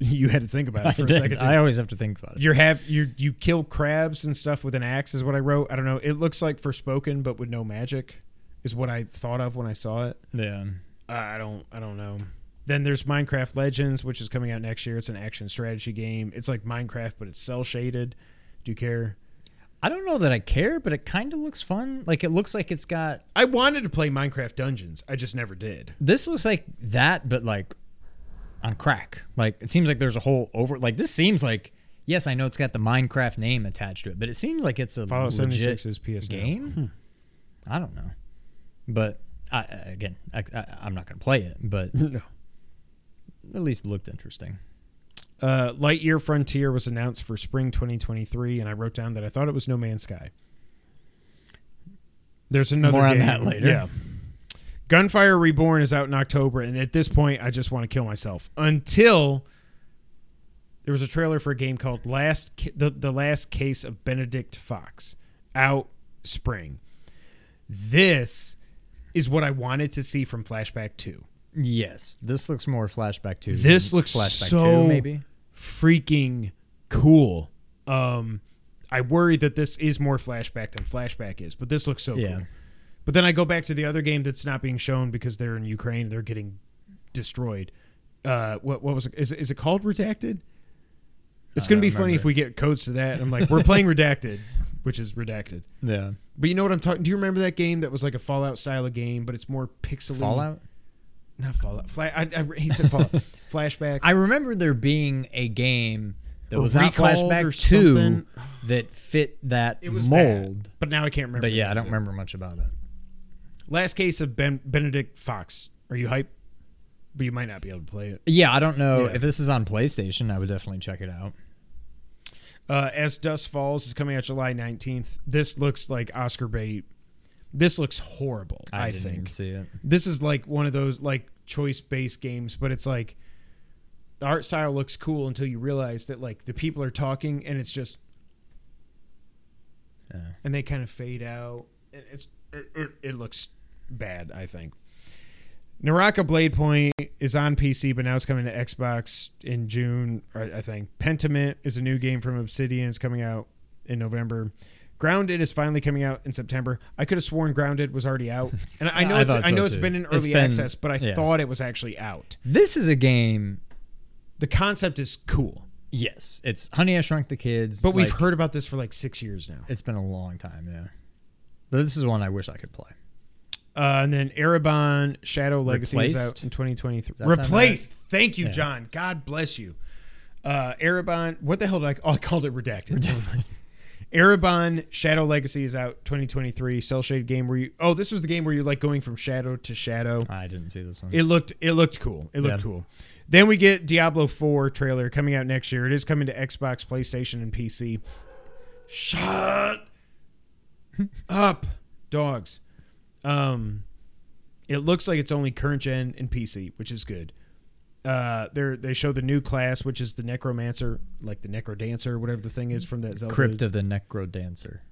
you had to think about it for a did. second. too. I always have to think about it. you have you you kill crabs and stuff with an axe is what I wrote. I don't know. It looks like Forspoken, but with no magic, is what I thought of when I saw it. Yeah. I don't I don't know. Then there's Minecraft Legends, which is coming out next year. It's an action strategy game. It's like Minecraft, but it's cell shaded. Do you care? I don't know that I care, but it kind of looks fun. Like it looks like it's got. I wanted to play Minecraft Dungeons. I just never did. This looks like that, but like on crack. Like it seems like there's a whole over. Like this seems like. Yes, I know it's got the Minecraft name attached to it, but it seems like it's a Fallout legit 76 is PS now. game. I don't know, but I, again, I, I, I'm not going to play it, but no. at least it looked interesting. Uh, Lightyear Frontier was announced for spring 2023, and I wrote down that I thought it was No Man's Sky. There's another More on game. that later. Yeah. Gunfire Reborn is out in October, and at this point, I just want to kill myself until there was a trailer for a game called Last the the Last Case of Benedict Fox out spring. This is what I wanted to see from Flashback Two. Yes, this looks more flashback two. This than looks flashback so two, maybe. freaking cool. Um, I worry that this is more flashback than flashback is, but this looks so Yeah. cool. But then I go back to the other game that's not being shown because they're in Ukraine. They're getting destroyed. Uh, what what was it? Is, it- is it called Redacted? It's going to be funny if we get codes to that. I'm like, we're playing Redacted, which is Redacted. Yeah, But you know what I'm talking? Do you remember that game that was like a Fallout style of game, but it's more pixely? Fallout. not Fallout. Fla- I, I, he said Fallout. Flashback. I remember there being a game that Or was not flashback two that fit that It was mold. that, but now I can't remember. But yeah, I don't remember much about it. Last case of ben, Benedict Fox. Are you hype? But you might not be able to play it. Yeah, I don't know Yeah. if this is on PlayStation. I would definitely check it out. Uh, As Dusk Falls is coming out July 19th. This looks like Oscar bait. This looks horrible. I, I, didn't even think see it. this is like one of those like choice based games, but it's like the art style looks cool until you realize that like the people are talking and it's just Yeah. and they kind of fade out. It- It's it, it, it looks bad. I think. Naraka Blade Point is on PC, but now it's coming to Xbox in June. I think Pentiment is a new game from Obsidian. It's coming out in November. Grounded is finally coming out in September. I could have sworn Grounded was already out, and I know I it's, I know it's been in It's early been- access, but I yeah. thought it was actually out. This is a game. The concept is cool, Yes, it's Honey I Shrunk the Kids. but we've heard about this for like six years now. it's been a long time. Yeah, but this is one I wish I could play. Uh, and then Ereban Shadow Legacy is Replaced? out in 2023. that sound Replaced. Thank you. John. God bless you. Uh, Ereban. What the hell did I? Oh, I called it redacted. Ereban Shadow Legacy is out 2023. Cell shade game where you. Oh, this was the game where you're like going from shadow to shadow. I didn't see this one. It looked. It looked cool. It looked Yeah. cool. Then we get Diablo 4 trailer coming out next year. It is coming to Xbox, PlayStation, and PC. Shut up, dogs. Um, it looks like it's only current gen and PC, which is good. Uh, they they show the new class, which is the Necromancer, like the Necrodancer, whatever the thing is from that Zelda. Crypt of the Necro Dancer.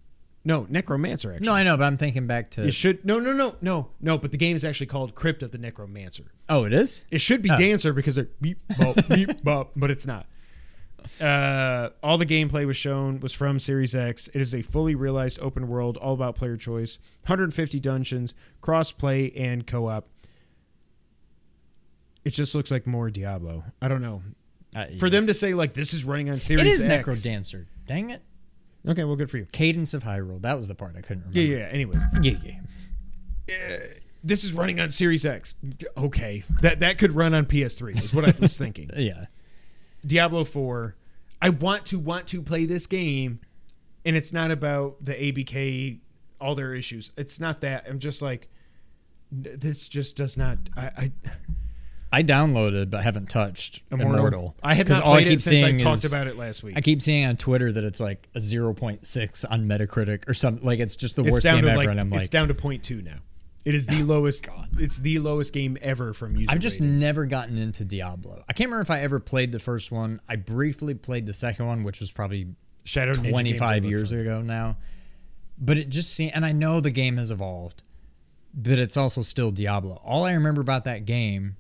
No, Necromancer. Actually, No, I know, but I'm thinking back to. it should. No, no, no, no, no. But the game is actually called Crypt of the Necromancer. oh, it is. It should be Oh. Dancer because they're beep bop beep bop, but it's not. Uh, all the gameplay was shown was from Series X. It is a fully realized open world, all about player choice. 150 dungeons, cross play and co-op. It just looks like more Diablo. I don't know. Uh, For them to say like this is running on Series X. it is X. Necro Dancer. Dang it! Okay, well, good for you. Cadence of Hyrule. That was the part I couldn't remember. Yeah, yeah. Anyways, yeah, yeah. this is running on Series X. Okay, that that could run on PS3 is what I was thinking. Yeah. Diablo 4. I want to want to play this game and it's not about the ABK all their issues. It's not that. I'm just like this just does not I, I I downloaded but haven't touched Immortal. I had 'Cause not all played it keep since I talked is- about it last week. I keep seeing on Twitter that it's like a 0.6 on Metacritic or something. Like it's just the it's worst game ever, like and I'm it's like, down to point two now. It is the oh lowest God. it's the lowest game ever from user I've just ratings. never gotten into Diablo. I can't remember if I ever played the first one. I briefly played the second one, which was probably Shadow 25 years fun. ago now. But it just seemed, and I know the game has evolved, but it's also still Diablo. All I remember about that game,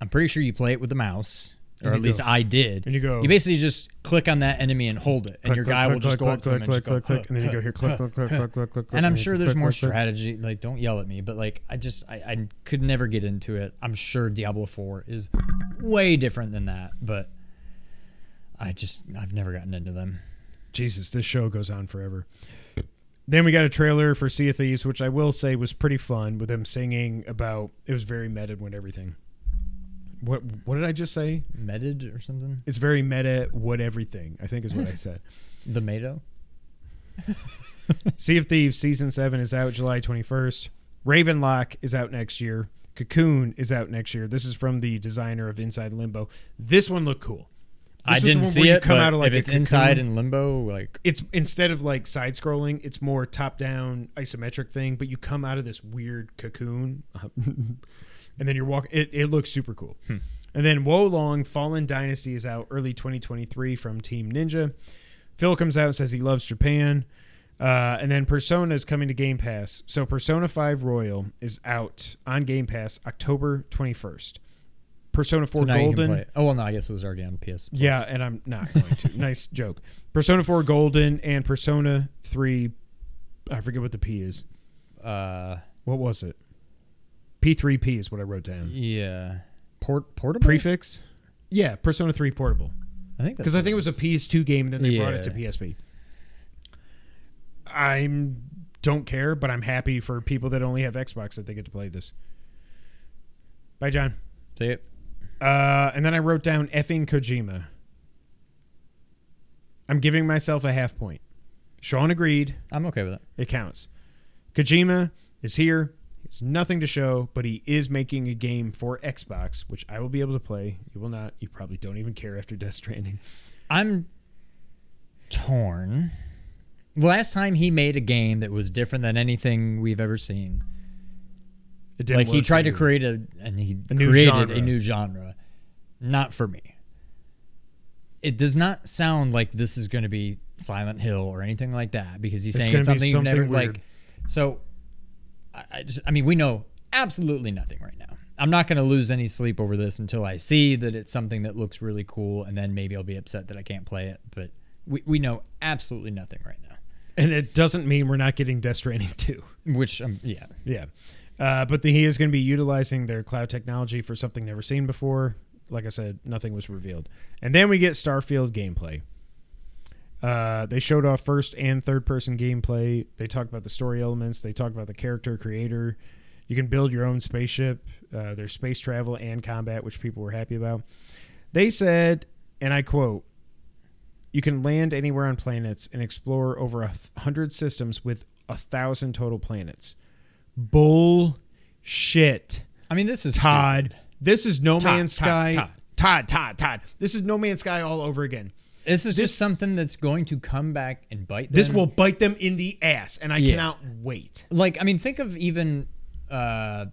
I'm pretty sure you play it with the mouse, or at least go- I did. and you go- You basically just click on that enemy and hold it, and Click, your click, guy click, will just click, go up to click, him and click, click, click, and then you go here click click click click click click and I'm sure there's more strategy. Like, don't yell at me, but like, I just, I, I could never get into it. I'm sure Diablo 4 is way different than that, but I just, I've never gotten into them. Jesus, this show goes on forever. Then we got a trailer for Sea of Thieves, which I will say was pretty fun with them singing about. It was very meta with everything. What what did I just say? Meted or something? It's very meta. What everything I think is what I said. The Mato? sea of Thieves season seven is out July twenty first. Ravenlock is out next year. Cocoon is out next year. This is from the designer of Inside Limbo. This one looked cool. I didn't see it, come but out of, like, if it's inside in limbo, like it's instead of like side scrolling, it's more top down isometric thing, but you come out of this weird cocoon, and then you're walking. It, it looks super cool. Hmm. And then Wolong Fallen Dynasty is out early 2023 from Team Ninja. Phil comes out and says he loves Japan. Uh, and then Persona is coming to Game Pass. So Persona 5 Royal is out on Game Pass October 21st. Persona 4 so now you can Golden. Oh well, no, I guess it was already on PS. Plus. Yeah, and I'm not going to. nice joke. Persona 4 Golden and Persona 3 I forget what the P is. Uh, What was it? P3P is what I wrote down. yeah. Port portable. Prefix? Yeah, Persona 3 Portable. I think Because I think it was a PS2 game, then they brought it to Yeah. PSP. I don't care, but I'm happy for people that only have Xbox that they get to play this. Bye, John. See it. Uh, and then I wrote down effing Kojima. I'm giving myself a half point. Sean agreed. I'm okay with it. It counts. Kojima is here. Has nothing to show, but he is making a game for Xbox, which I will be able to play. You will not. You probably don't even care after Death Stranding. I'm torn. Last time he made a game that was different than anything we've ever seen. It didn't Like he tried to you. create a and he A created genre. a new genre. Not for me. It does not sound like this is going to be Silent Hill or anything like that because he's It's saying be something you've never weird. like. So, I, I just I mean we know absolutely nothing right now. I'm not going to lose any sleep over this until I see that it's something that looks really cool, and then maybe I'll be upset that I can't play it. But we we know absolutely nothing right now. and it doesn't mean we're not getting Death Stranding 2. Which um, yeah, Yeah. Uh, but the, he is going to be utilizing their cloud technology for something never seen before. Like I said, nothing was revealed. And then we get Starfield gameplay. Uh, they showed off first and third person gameplay. They talked about the story elements. They talked about the character creator. You can build your own spaceship. Uh, there's space travel and combat, which people were happy about. They said, and I quote, you can land anywhere on planets and explore over a hundred systems with a thousand total planets. Bullshit. I mean this is Todd. stupid. This is No Todd, Man's Todd, Sky. Todd. Todd, Todd, Todd. This is No Man's Sky all over again. This is This- just something that's going to come back and bite them. This will bite them in the ass, and I Yeah. cannot wait. like I mean, think of even uh,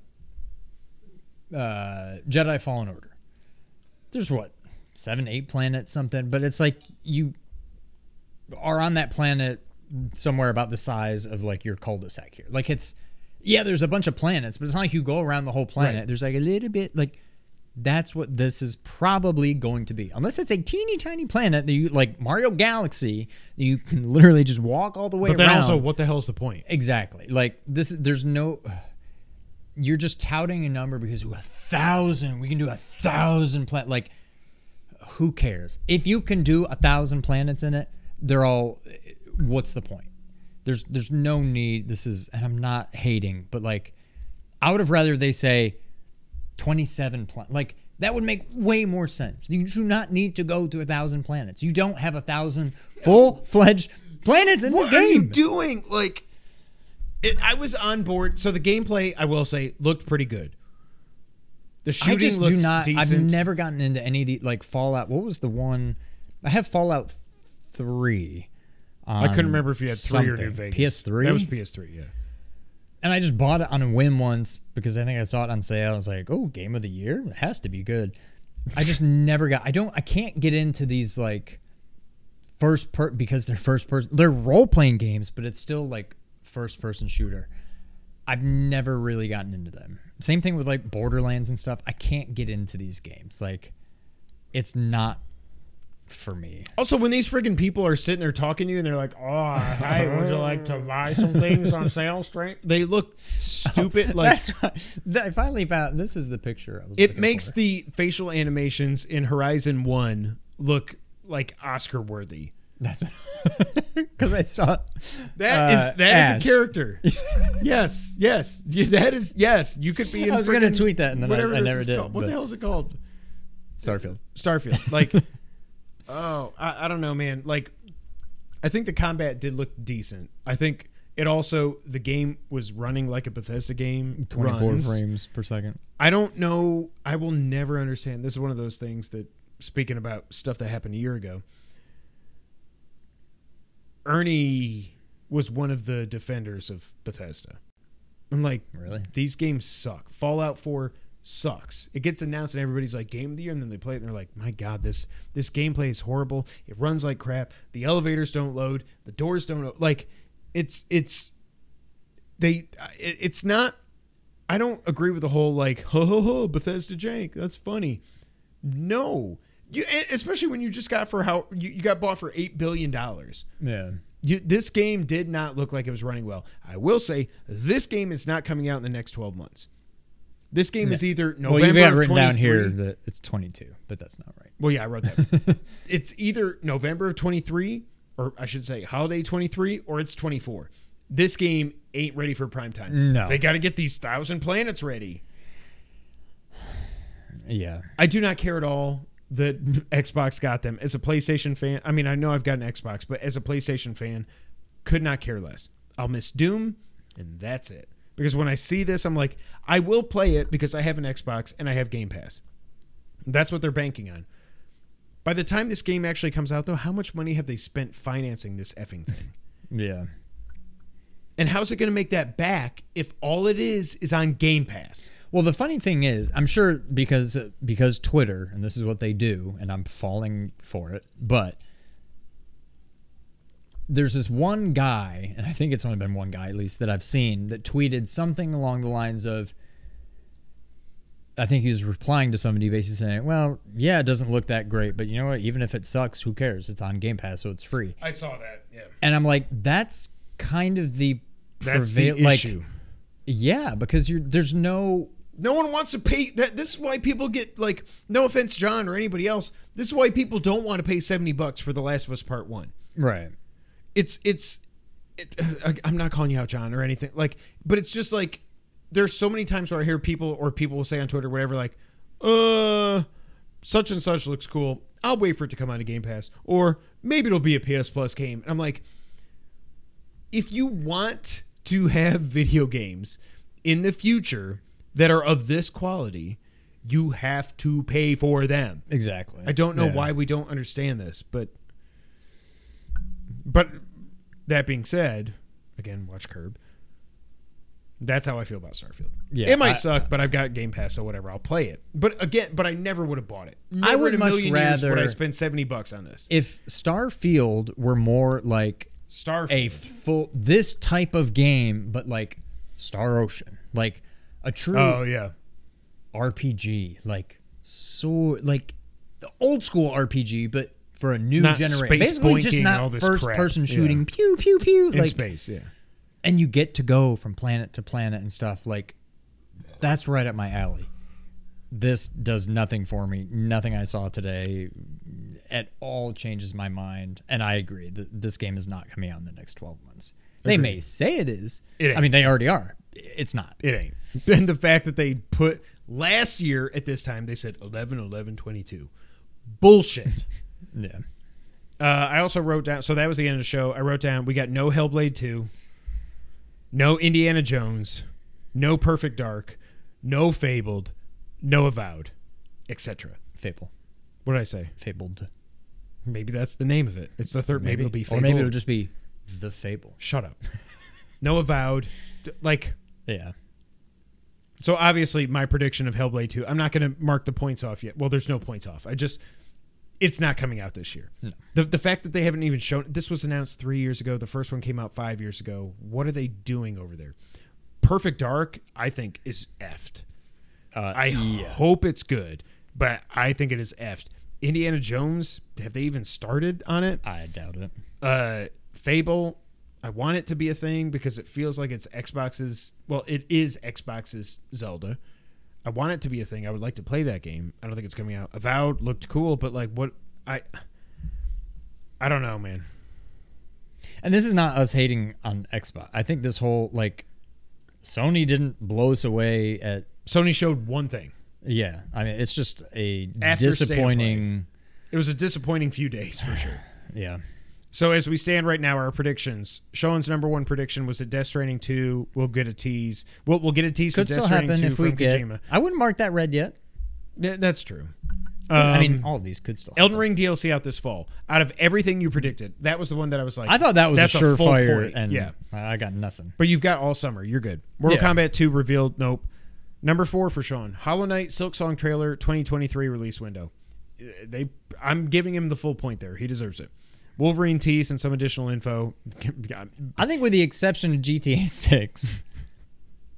uh, Jedi Fallen Order. There's what seven, eight planets, something, but it's like you are on that planet somewhere about the size of like your cul-de-sac here. Like it's yeah, there's a bunch of planets, but it's not like you go around the whole planet. Right. There's like a little bit like that's what this is probably going to be. Unless it's a teeny tiny planet that you like Mario Galaxy, you can literally just walk all the way around. But then around. also, what the hell's the point? Exactly. Like this, there's no. You're just touting a number because a thousand. We can do a thousand planet. Like, who cares? If you can do a thousand planets in it, they're all. What's the point? There's there's no need. This is, and I'm not hating, but like, I would have rather they say, twenty seven planet. Like that would make way more sense. You do not need to go to a thousand planets. You don't have a thousand full fledged planets in What this game. What are you doing? Like, it, I was on board. So the gameplay, I will say, looked pretty good. The shooting I just looked do not. decent. I've never gotten into any of the like Fallout. What was the one? I have Fallout three. I couldn't remember if you had three or New something. Vegas. PS3. That was PS3. Yeah. And I just bought it on a whim once because I think I saw it on sale. I was like, "Oh, game of the year! It has to be good." I just never got. I don't. I can't get into these like first per because they're first person. They're role playing games, but it's still like first person shooter. I've never really gotten into them. Same thing with like Borderlands and stuff. I can't get into these games. Like, it's not for me. Also, when these friggin' people are sitting there talking to you and they're like, "Oh, hey, would you like to buy some things on sale?" Straight, they look stupid. Like That's why I finally found. This is the picture. I was it makes for. the facial animations in Horizon One look like Oscar worthy. That's because I saw That is uh, that is Ash. a character. yes, yes, that is yes. You could be. In I was gonna tweet that and then I- I never did, called. What the hell is it called? Starfield. Starfield. Like, oh, I, I don't know, man. Like, I think the combat did look decent. I think it also the game was running like a Bethesda game. Twenty four runs. frames per second. I don't know. I will never understand. This is one of those things that speaking about stuff that happened a year ago. Ernie was one of the defenders of Bethesda. I'm like, Really? these games suck. Fallout 4 sucks. It gets announced and everybody's like game of the year and then they play it and they're like, "My god, this this gameplay is horrible. It runs like crap. The elevators don't load, the doors don't o-" like it's it's they uh, it, it's not I don't agree with the whole like, "Ho ho ho, Bethesda jank. That's funny." No. You, especially when you just got for how you, you got bought for 8 billion dollars. Yeah. You, this game did not look like it was running well. I will say this game is not coming out in the next 12 months. This game is either November well, you've got of written down here that it's 22, but that's not right. Well, yeah, I wrote that. it's either November of 23 or I should say holiday 23 or it's 24. This game ain't ready for prime time. No. They got to get these 1000 planets ready. Yeah. I do not care at all that Xbox got them. As a PlayStation fan, I mean, I know I've got an Xbox, but as a PlayStation fan, could not care less. I'll miss Doom, and that's it. Because when I see this, I'm like, I will play it because I have an Xbox and I have Game Pass. That's what they're banking on. By the time this game actually comes out, though, how much money have they spent financing this effing thing? Yeah. And how's it going to make that back if all it is is on Game Pass? Well, the funny thing is, I'm sure because because Twitter and this is what they do, and I'm falling for it. But there's this one guy, and I think it's only been one guy at least that I've seen that tweeted something along the lines of. I think he was replying to somebody basically saying, "Well, yeah, it doesn't look that great, but you know what? Even if it sucks, who cares? It's on Game Pass, so it's free." I saw that. Yeah. And I'm like, that's kind of the That's prevail- the like, issue. Yeah, because you're there's no No one wants to pay that. This is why people get like. No offense, John or anybody else. This is why people don't want to pay seventy bucks for The Last of Us Part One. right. It's it's. It, I- I'm not calling you out, John, or anything like. But it's just like there's so many times where I hear people or people will say on Twitter, whatever, like, uh, such and such looks cool. I'll wait for it to come on to Game Pass, or maybe it'll be a PS Plus game. And I'm like, if you want to have video games in the future that are of this quality, you have to pay for them. Exactly. I don't know Yeah. why we don't understand this, but but that being said, again, watch Curb. That's how I feel about Starfield. Yeah, it might I- suck, but I've got Game Pass, so whatever. I'll play it. But again, but I never would have bought it. Never I would in a much years would I rather- spend seventy bucks on this. If Starfield were more like Starfield. a full this type of game, but like Star Ocean, like a true oh yeah, RPG, like so like the old school RPG, but for a new Not generation. space Basically, just boinking all not this first crap. person Yeah. shooting, pew pew pew, in like space. Yeah, and you get to go from planet to planet and stuff like that's right up my alley this does nothing for me nothing i saw today at all changes my mind and i agree that this game is not coming out in the next 12 months they may say it is It i mean they already are it's not it ain't. And the fact that they put last year at this time they said 11 11 22 bullshit yeah Uh, I also wrote down. So that was the end of the show. I wrote down. We got no Hellblade two, no Indiana Jones, no Perfect Dark, no Fabled, no Avowed, etc. fable What did I say? fabled Maybe that's the name of it. It's the third. Maybe, it'll be Fable. or maybe it'll just be the fable shut up. no Avowed. Like yeah so. Obviously, my prediction of Hellblade two. I'm not going to mark the points off yet. Well, there's no points off. I just. It's not coming out this year. The, the fact that they haven't even shown this was announced three years ago. The first one came out five years ago. What are they doing over there? Perfect Dark, I think, is effed. uh, I hope it's good, but I think it is effed. Indiana Jones, have they even started on it? i doubt it Uh, Fable, I want it to be a thing because it feels like it's Xbox's. Well, it is Xbox's Zelda. I want it to be a thing. I would like to play that game. I don't think it's coming out. Avowed looked cool, but like what I, I don't know, man. And this is not us hating on Xbox. I think this whole like Sony didn't blow us away at Sony showed one thing. yeah. I mean, it's just a After State of Play. disappointing. It was a disappointing few days for sure. Yeah, So as we stand right now, our predictions. Sean's number one prediction was that Death Stranding two will get a tease. We'll, we'll get a tease could for Death still Stranding happen two if we from get. Kojima. I wouldn't mark that red yet. Yeah, that's true. I mean, Um, all of these could still. Elden happen. Ring DLC out this fall. Out of everything you predicted, that was the one that I was like, I thought that was that's a full surefire, point. and yeah. I got nothing. But you've got all summer. You're good. Mortal Yeah. Kombat 2 revealed. Nope. Number four for Sean. Hollow Knight Silk Song trailer 2023 release window. Uh, They, I'm giving him the full point there. He deserves it. Wolverine tease and some additional info. God, I think, with the exception of GTA Six,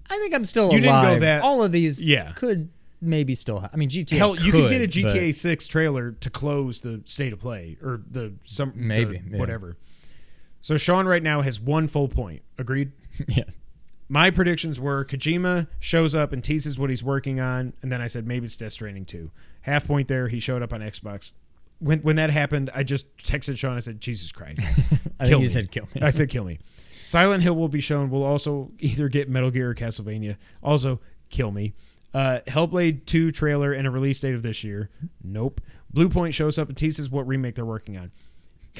I think I'm still You didn't go alive. that- All of these, Yeah. could maybe still. Ha- I mean, GTA. Hell, you could get a but- GTA 6 trailer to close the state of play or the some the Maybe, yeah. whatever. So Sean right now has one full point. Agreed. yeah. My predictions were Kojima shows up and teases what he's working on, and then I said maybe it's Death Stranding 2. Half point there. He showed up on Xbox. When when that happened, I just texted Sean. I said, "Jesus Christ, I Kill think you said kill me. I said kill me. Silent Hill will be shown. We'll also either get Metal Gear or Castlevania. Also, kill me. Uh, Hellblade 2 trailer and a release date of this year. Nope. Bluepoint shows up and teases what remake they're working on.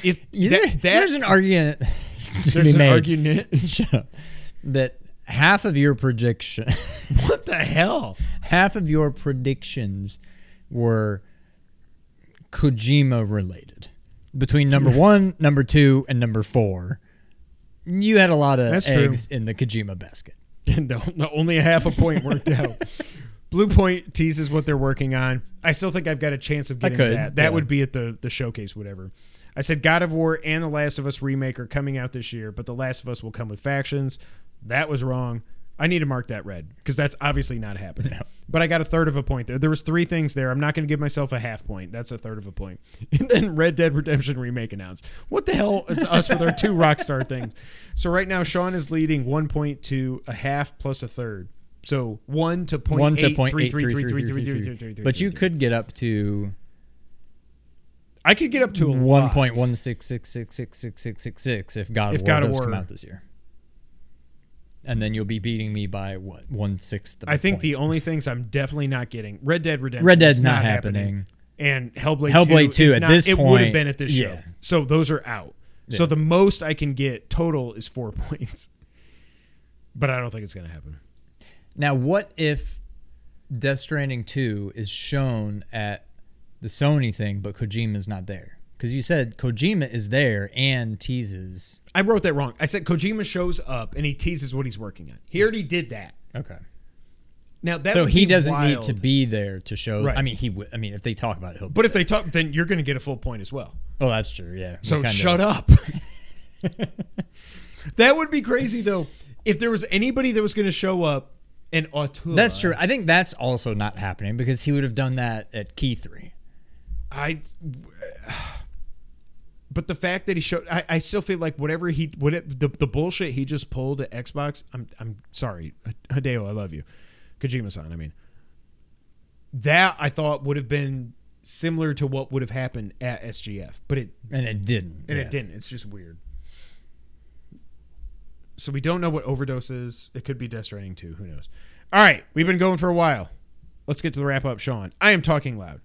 If You- that, that- there's an argument. to there's be an made. argument. Shut up. That half of your prediction, what the hell? half of your predictions were Kojima related. Between number one, number two, and number four, you had a lot of That's true. eggs in the Kojima basket. no, no, only a half a point worked out. Bluepoint teases what they're working on. I still think I've got a chance of getting could, that. That yeah. would be at the the showcase, whatever. I said God of War and The Last of Us remake are coming out this year, but The Last of Us will come with factions. That was wrong. I need to mark that red because that's obviously not happening. No. But I got a third of a point there. There was three things there. I'm not going to give myself a half point. That's a third of a point. And then Red Dead Redemption remake announced. What the hell is us with our two Rockstar things? So right now Sean is leading one point to a half plus a third. So one to point One to point eight three, three three, three three, three three, three three, three. three, But you could get up to I could get up to one point one six six six six six six six six if God of War does come out this year. And then you'll be beating me by what one sixth. Of I think point. the only things I'm definitely not getting Red Dead Redemption. Red Dead's is not happening. and Hellblade, Hellblade 2, 2 is at not, this it would have been at this show. yeah. So those are out. So the most I can get total is four points. But I don't think it's going to happen. Now, what if Death Stranding 2 is shown at the Sony thing, but Kojima's not there? Because you said Kojima is there and teases. I wrote that wrong. I said Kojima shows up and he teases what he's working on. He already did that. Okay. Now that so he doesn't need to be there to show. Right. I mean, he would. I mean, if they talk about it, he'll. But if they talk, then you're going to get a full point as well. oh, that's true. Yeah. So shut up. that would be crazy though. If there was anybody that was going to show up and auteur, That's true. I think that's also not happening because he would have done that at Key Three. I. But the fact that he showed, I, I still feel like whatever he, what it, the the bullshit he just pulled at Xbox. I'm I'm sorry, Hideo, I love you, Kojima-san. I mean, that I thought would have been similar to what would have happened at SGF, but it And it didn't. and Yeah. it didn't. It's just weird. So we don't know what overdose is. It could be Death Stranding too. Who knows? All right, we've been going for a while. Let's get to the wrap up, Sean. I am talking loud.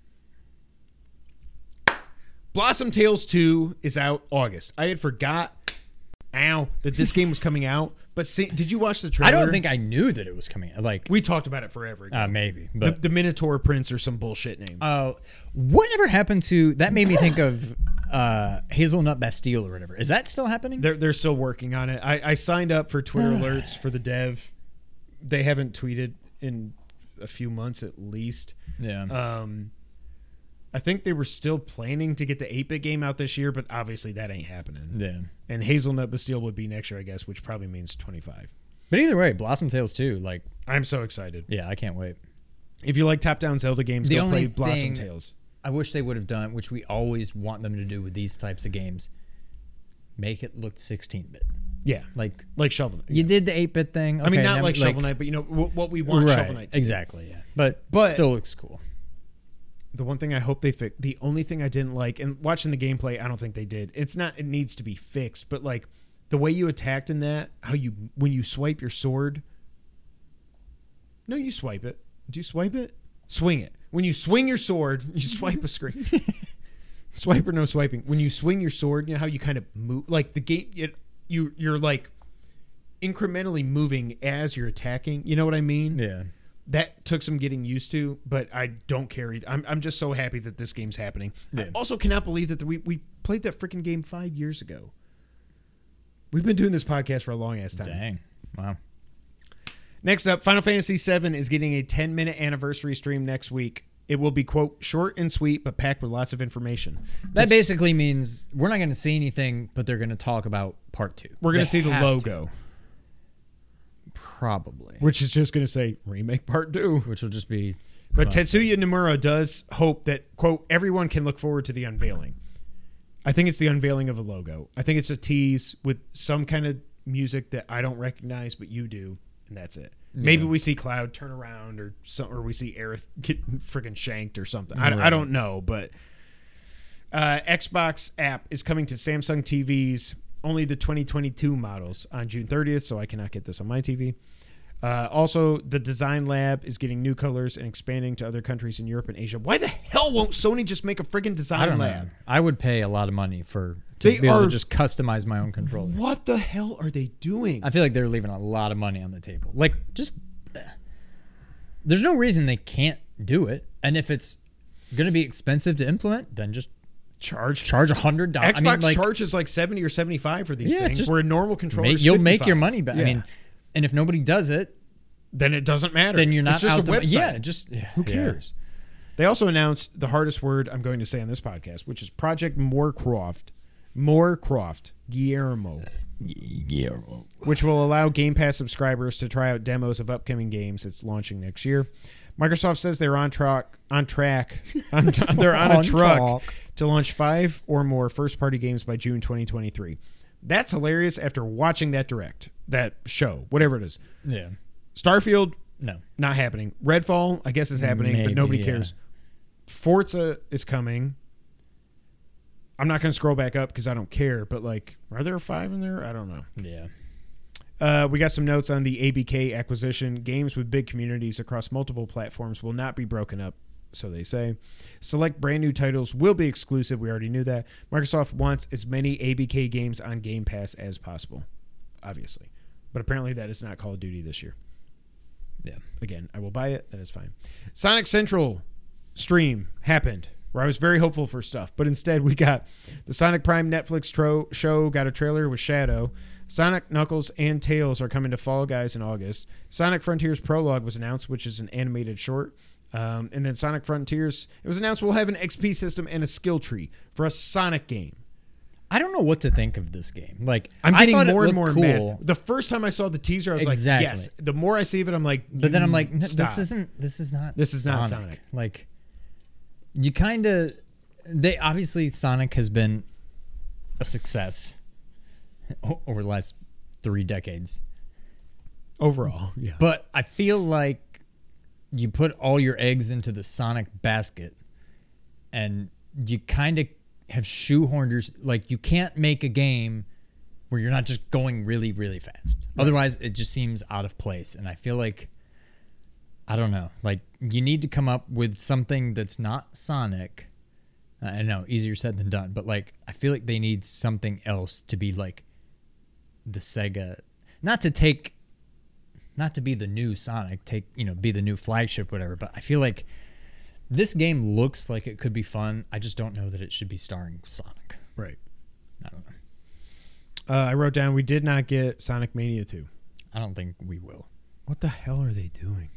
Blossom Tales 2 is out August. I had forgot, ow, that this game was coming out. But see, did you watch the trailer? I don't think I knew that it was coming. Like, we talked about it forever. Ago. uh, maybe, the, but the Minotaur Prince or some bullshit name. Uh, whatever happened to that? Made me think of uh, Hazelnut Bastille or whatever. Is that still happening? They're they're still working on it. I, I signed up for Twitter alerts for the dev. They haven't tweeted in a few months at least. yeah. Um, I think they were still planning to get the 8-bit game out this year, but obviously that ain't happening. yeah. And Hazelnut Bastille would be next year, I guess, which probably means 25. But either way, Blossom Tales too. Like, I'm so excited. yeah, I can't wait. If you like top-down Zelda games, The go only play Blossom thing- Tales. I wish they would have done, which we always want them to do with these types of games. Make it look 16-bit. Yeah, Like like Shovel Knight. you did the 8-bit thing. I mean, not like Shovel Knight, but you know wh- what we want right, Shovel Knight to be. exactly. Yeah, but But- still looks cool. The one thing I hope they fix, the only thing I didn't like, and watching the gameplay, I don't think they did. It's not, it needs to be fixed, but like the way you attacked in that, how you, when you swipe your sword, no, you swipe it. Do you swipe it? Swing it. When you swing your sword, you swipe a screen. swipe or no swiping. When you swing your sword, you know how you kind of move, like the game, it, you, you're like incrementally moving as you're attacking. You know what I mean? Yeah. That took some getting used to, but I don't care. I'm I'm just so happy that this game's happening. I also cannot believe that we we played that freaking game five years ago. We've been doing this podcast for a long ass time. Dang. Wow. Next up, Final Fantasy VII is getting a 10 minute anniversary stream next week. It will be quote short and sweet, but packed with lots of information. That Just- basically means we're not going to see anything, but they're going to talk about part two. we're gonna see the have to, logo, probably, which is just gonna say remake part two. which will just be. But Tetsuya Nomura does hope that quote everyone can look forward to the unveiling. I think it's the unveiling of a logo. I think it's a tease with some kind of music that I don't recognize, but you do, and that's it. Maybe we see Cloud turn around, or some, or we see Aerith get freaking shanked or something. I, I don't know, but uh, Xbox app is coming to Samsung TVs. Only the 2022 models on June 30th, so I cannot get this on my TV. Uh, also, the Design Lab is getting new colors and expanding to other countries in Europe and Asia. Why the hell won't Sony just make a friggin' I Design don't Lab? know. I would pay a lot of money for to They be able are- to just customize my own controller. What the hell are they doing? I feel like they're leaving a lot of money on the table. Like, just there's no reason they can't do it. And if it's going to be expensive to implement, then just Charge. charge a hundred dollars. Xbox I mean, like, charges like 70 or 75 for these Yeah, things, just where a normal controller ma- is you'll make your money back. Yeah. I mean, and if nobody does it, then it doesn't matter. then you're not it's just out a the website. yeah. Just yeah, Who yeah. cares? They also announced the hardest word I'm going to say on this podcast, which is Project Moorcroft. Moorcroft. Guillermo. Which will allow Game Pass subscribers to try out demos of upcoming games it's launching next year. Microsoft says they're on track on track on, they're on, a truck track. to launch five or more first party games by June 2023. That's hilarious after watching that direct, that show, whatever it is. Yeah. Starfield, No. not happening. Redfall, I guess is happening, Maybe, but nobody yeah. cares. Forza is coming. I'm not going to scroll back up because I don't care. But like, are there five in there? I don't know. Yeah. Uh, we got some notes on the ABK acquisition. Games with big communities across multiple platforms will not be broken up, so they say. Select brand new titles will be exclusive. We already knew that. Microsoft wants as many ABK games on Game Pass as possible, obviously. But apparently, that is not Call of Duty this year. Yeah. Again, I will buy it. That is fine. Sonic Central stream happened where I was very hopeful for stuff, but instead we got the Sonic Prime Netflix tro- show got a trailer with Shadow. Sonic, Knuckles, and Tails are coming to Fall Guys in August. Sonic Frontiers Prologue was announced, which is an animated short. Um, and then Sonic Frontiers, it was announced we'll have an XP system and a skill tree for a Sonic game. I don't know what to think of this game. Like I'm getting more and more cool, mad. The first time I saw the teaser, I was Exactly. like, yes. The more I see of it, I'm like, but then I'm like, "N- stop. this isn't. This is not. This is not Sonic. Like, you kind of. They obviously Sonic has been a success over the last three decades, overall. Yeah. but I feel like you put all your eggs into the Sonic basket, and you kind of have shoehorned your like you can't make a game where you're not just going really really fast. Otherwise, it just seems out of place, and I feel like I don't know, like you need to come up with something that's not Sonic. I know, easier said than done, but like I feel like they need something else to be like the Sega, not to take, not to be the new Sonic, take you know, be the new flagship, whatever. But I feel like this game looks like it could be fun. I just don't know that it should be starring Sonic. right. I don't know. Uh, I wrote down we did not get Sonic Mania 2. I don't think we will. What the hell are they doing?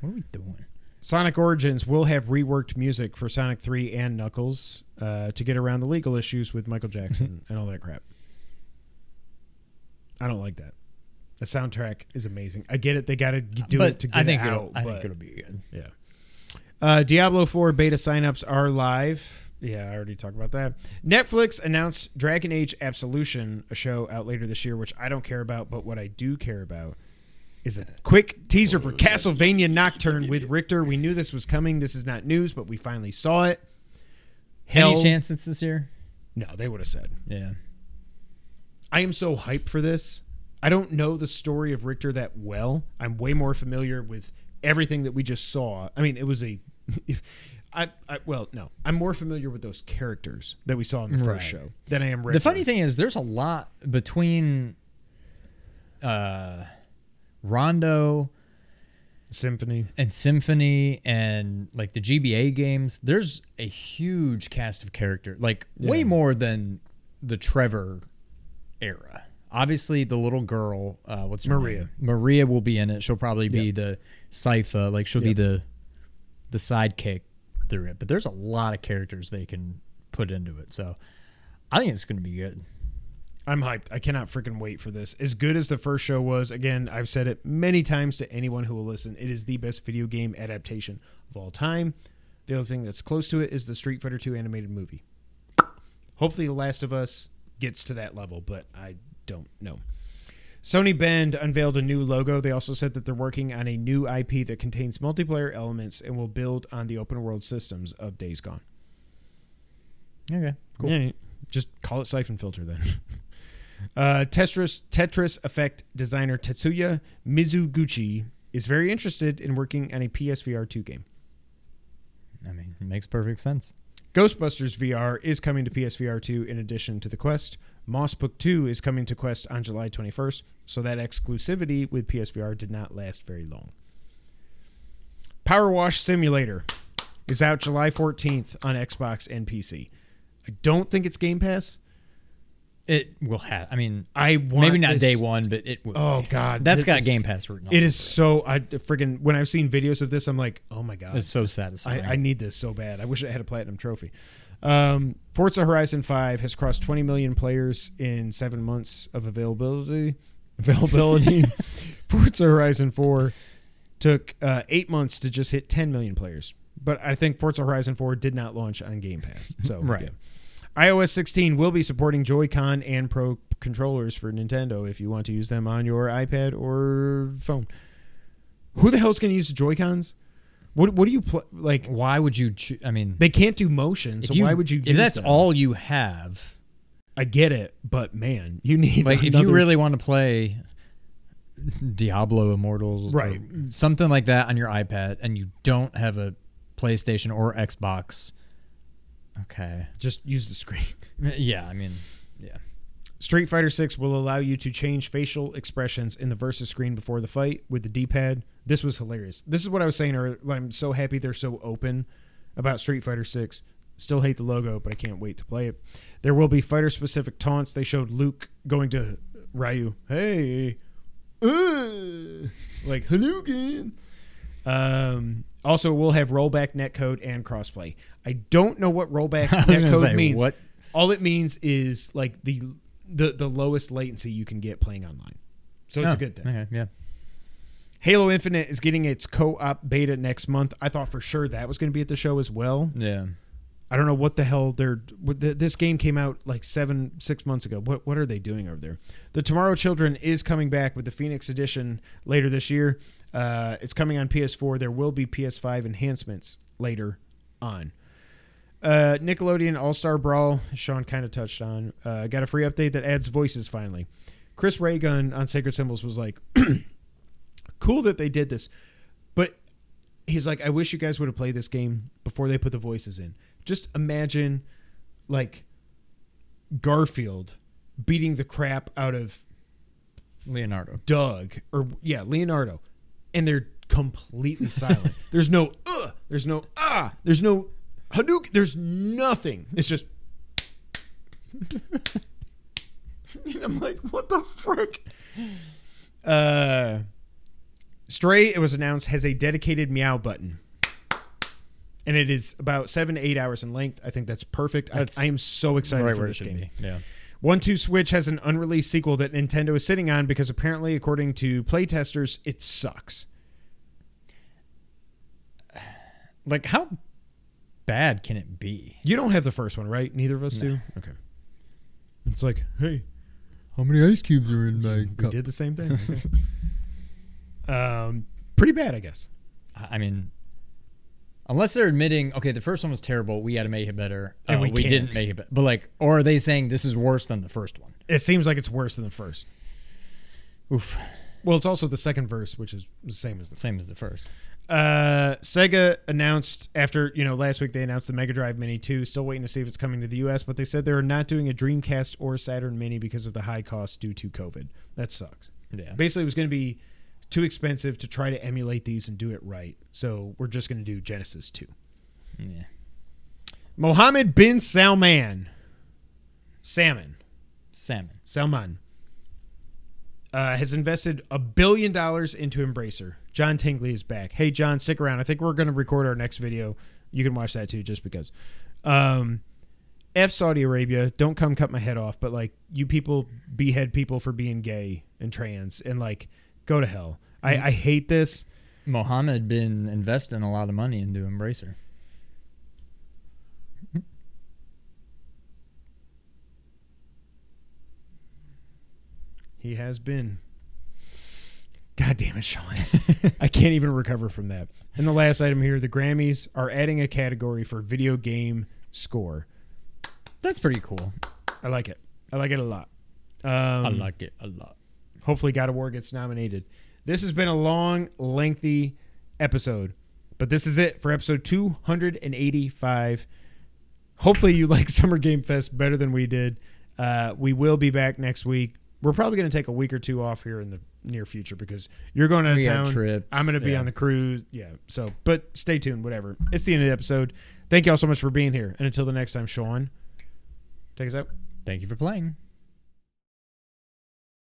What are we doing? Sonic Origins will have reworked music for Sonic 3 and Knuckles uh, to get around the legal issues with Michael Jackson and all that crap. I don't like that. The soundtrack is amazing. I get it; they got to do but it to get I think it out. I think it'll be good. Yeah. Uh, Diablo 4 beta signups are live. Yeah, I already talked about that. Netflix announced Dragon Age Absolution, a show out later this year, which I don't care about, but what I do care about is a quick teaser for Castlevania Nocturne with Richter. We knew this was coming. This is not news, but we finally saw it. Hell, Any chance it's this year? No, they would have said. Yeah. I am so hyped for this. I don't know the story of Richter that well. I'm way more familiar with everything that we just saw. I mean, it was a. I, I well, no, I'm more familiar with those characters that we saw in the first Right. show than I am. Richter. The funny thing is, there's a lot between uh, Rondo, Symphony. and Symphony and like the GBA games, there's a huge cast of character, like way more than the Trevor era. Obviously, the little girl, uh, what's Maria. name? Maria will be in it. She'll probably be Yeah. the Sypha, like she'll Yeah. be the the sidekick through it. But there's a lot of characters they can put into it, so I think it's going to be good. I'm hyped. I cannot freaking wait for this. As good as the first show was, again, I've said it many times to anyone who will listen. It is the best video game adaptation of all time. The only thing that's close to it is the Street Fighter 2 animated movie. Hopefully, The Last of Us gets to that level, but I don't know. Sony Bend unveiled a new logo. They also said that they're working on a new IP that contains multiplayer elements and will build on the open world systems of Days Gone. Okay, cool. Yeah, just call it Siphon Filter then. Uh, Tetris Tetris Effect designer Tetsuya Mizuguchi is very interested in working on a PSVR 2 game. I mean, it makes perfect sense. Ghostbusters VR is coming to PSVR 2 in addition to the Quest. Moss Book 2 is coming to Quest on July 21st, so that exclusivity with PSVR did not last very long. Power Wash Simulator is out July 14th on Xbox and PC. I don't think it's Game Pass. It will have. I mean, I want maybe not this- day one, but it will. Oh be. God, that's got Game Pass written. all It is so I friggin' when I've seen videos of this, I'm like, oh my god, It's so satisfying. I, I need this so bad. I wish I had a platinum trophy. Um, Forza Horizon 5 has crossed 20 million players in seven months of availability. Availability. Forza Horizon 4 took uh, eight months to just hit 10 million players. But I think Forza Horizon 4 did not launch on Game Pass. So Right. yeah. iOS 16 will be supporting Joy-Con and Pro controllers for Nintendo if you want to use them on your iPad or phone. Who the hell's going to use Joy-Cons? What what do you play like? Why would you? Cho- I mean, They can't do motion, so you- why would you? If that's them? all you have, I get it, but man, you need like if you really want to play Diablo Immortals, or Right. something like that on your iPad, and you don't have a PlayStation or Xbox, okay, just use the screen. yeah, I mean, yeah, Street Fighter 6 will allow you to change facial expressions in the versus screen before the fight with the D-pad. This was hilarious. This is what I was saying earlier. I'm so happy they're so open about Street Fighter 6. Still hate the logo, but I can't wait to play it. There will be fighter specific taunts. They showed Luke going to Ryu. Hey. Uh, like Hadouken. Um, also, we'll have rollback netcode and crossplay. I don't know what rollback netcode say, means. what? All it means is like the the the lowest latency you can get playing online. So it's Oh, a good thing. Okay, yeah, Halo Infinite is getting its co-op beta next month. I thought for sure that was going to be at the show as well. yeah. I don't know what the hell they're. This game came out like seven, six months ago. What what are they doing over there? The Tomorrow Children is coming back with the Phoenix Edition later this year. Uh, it's coming on PS4. There will be PS5 enhancements later on. Uh, Nickelodeon All Star Brawl. Sean kind of touched on. Uh, got a free update that adds voices finally. Chris Ray Gun on Sacred Symbols was like, cool that they did this, but he's like, I wish you guys would have played this game before they put the voices in. Just imagine, like, Garfield beating the crap out of Leonardo. Doug or yeah, Leonardo, and they're completely silent. there's no uh, there's no ah, there's no Hadouken, there's nothing. It's just. and I'm like, what the frick? Uh, Stray, it was announced, has a dedicated meow button. And it is about seven to eight hours in length. I think that's perfect. I, I am so excited right for this game. Yeah. One Two Switch has an unreleased sequel that Nintendo is sitting on because apparently, according to playtesters, it sucks. Like how bad can it be? You don't have the first one, right? Neither of us do. Okay. It's like, hey, how many ice cubes are in my cup? We did the same thing. Okay. um, pretty bad, I guess. I I mean, unless they're admitting, okay, the first one was terrible, we had to make it better, And uh, we we, didn't make it better. But like, or are they saying this is worse than the first one? It seems like it's worse than the first. Oof, Well, it's also the second verse, which is the same as the same as the first. Uh, Sega announced after you know last week they announced the Mega Drive Mini 2. Still waiting to see if it's coming to the U.S., but they said they're not doing a Dreamcast or Saturn Mini because of the high cost due to COVID. That sucks. Yeah, Basically, it was going to be too expensive to try to emulate these and do it right. So we're just going to do Genesis 2. Yeah. Mohammed bin Salman. Salmon. Salmon. Salman. Uh, has invested a billion dollars into Embracer. John Tingley is back. Hey, John, stick around. I think we're going to record our next video. You can watch that too, just because. Um, F Saudi Arabia, don't come cut my head off, but like you people behead people for being gay and trans and like go to hell. I, I hate this. Mohammed been investing a lot of money into Embracer. He has been. God damn it, Sean. I can't even recover from that. And the last item here the Grammys are adding a category for video game score. That's pretty cool. I like it. I like it a lot. Um, I like it a lot. Hopefully God of War gets nominated. This has been a long, lengthy episode, but this is it for episode 285. Hopefully, you like Summer Game Fest better than we did. Uh, we will be back next week. We're probably going to take a week or two off here in the near future because you're going out of We town. trips, I'm going to be yeah. on the cruise. Yeah. So, but stay tuned. Whatever. It's the end of the episode. Thank you all so much for being here. And until the next time, Sean, take us out. Thank you for playing.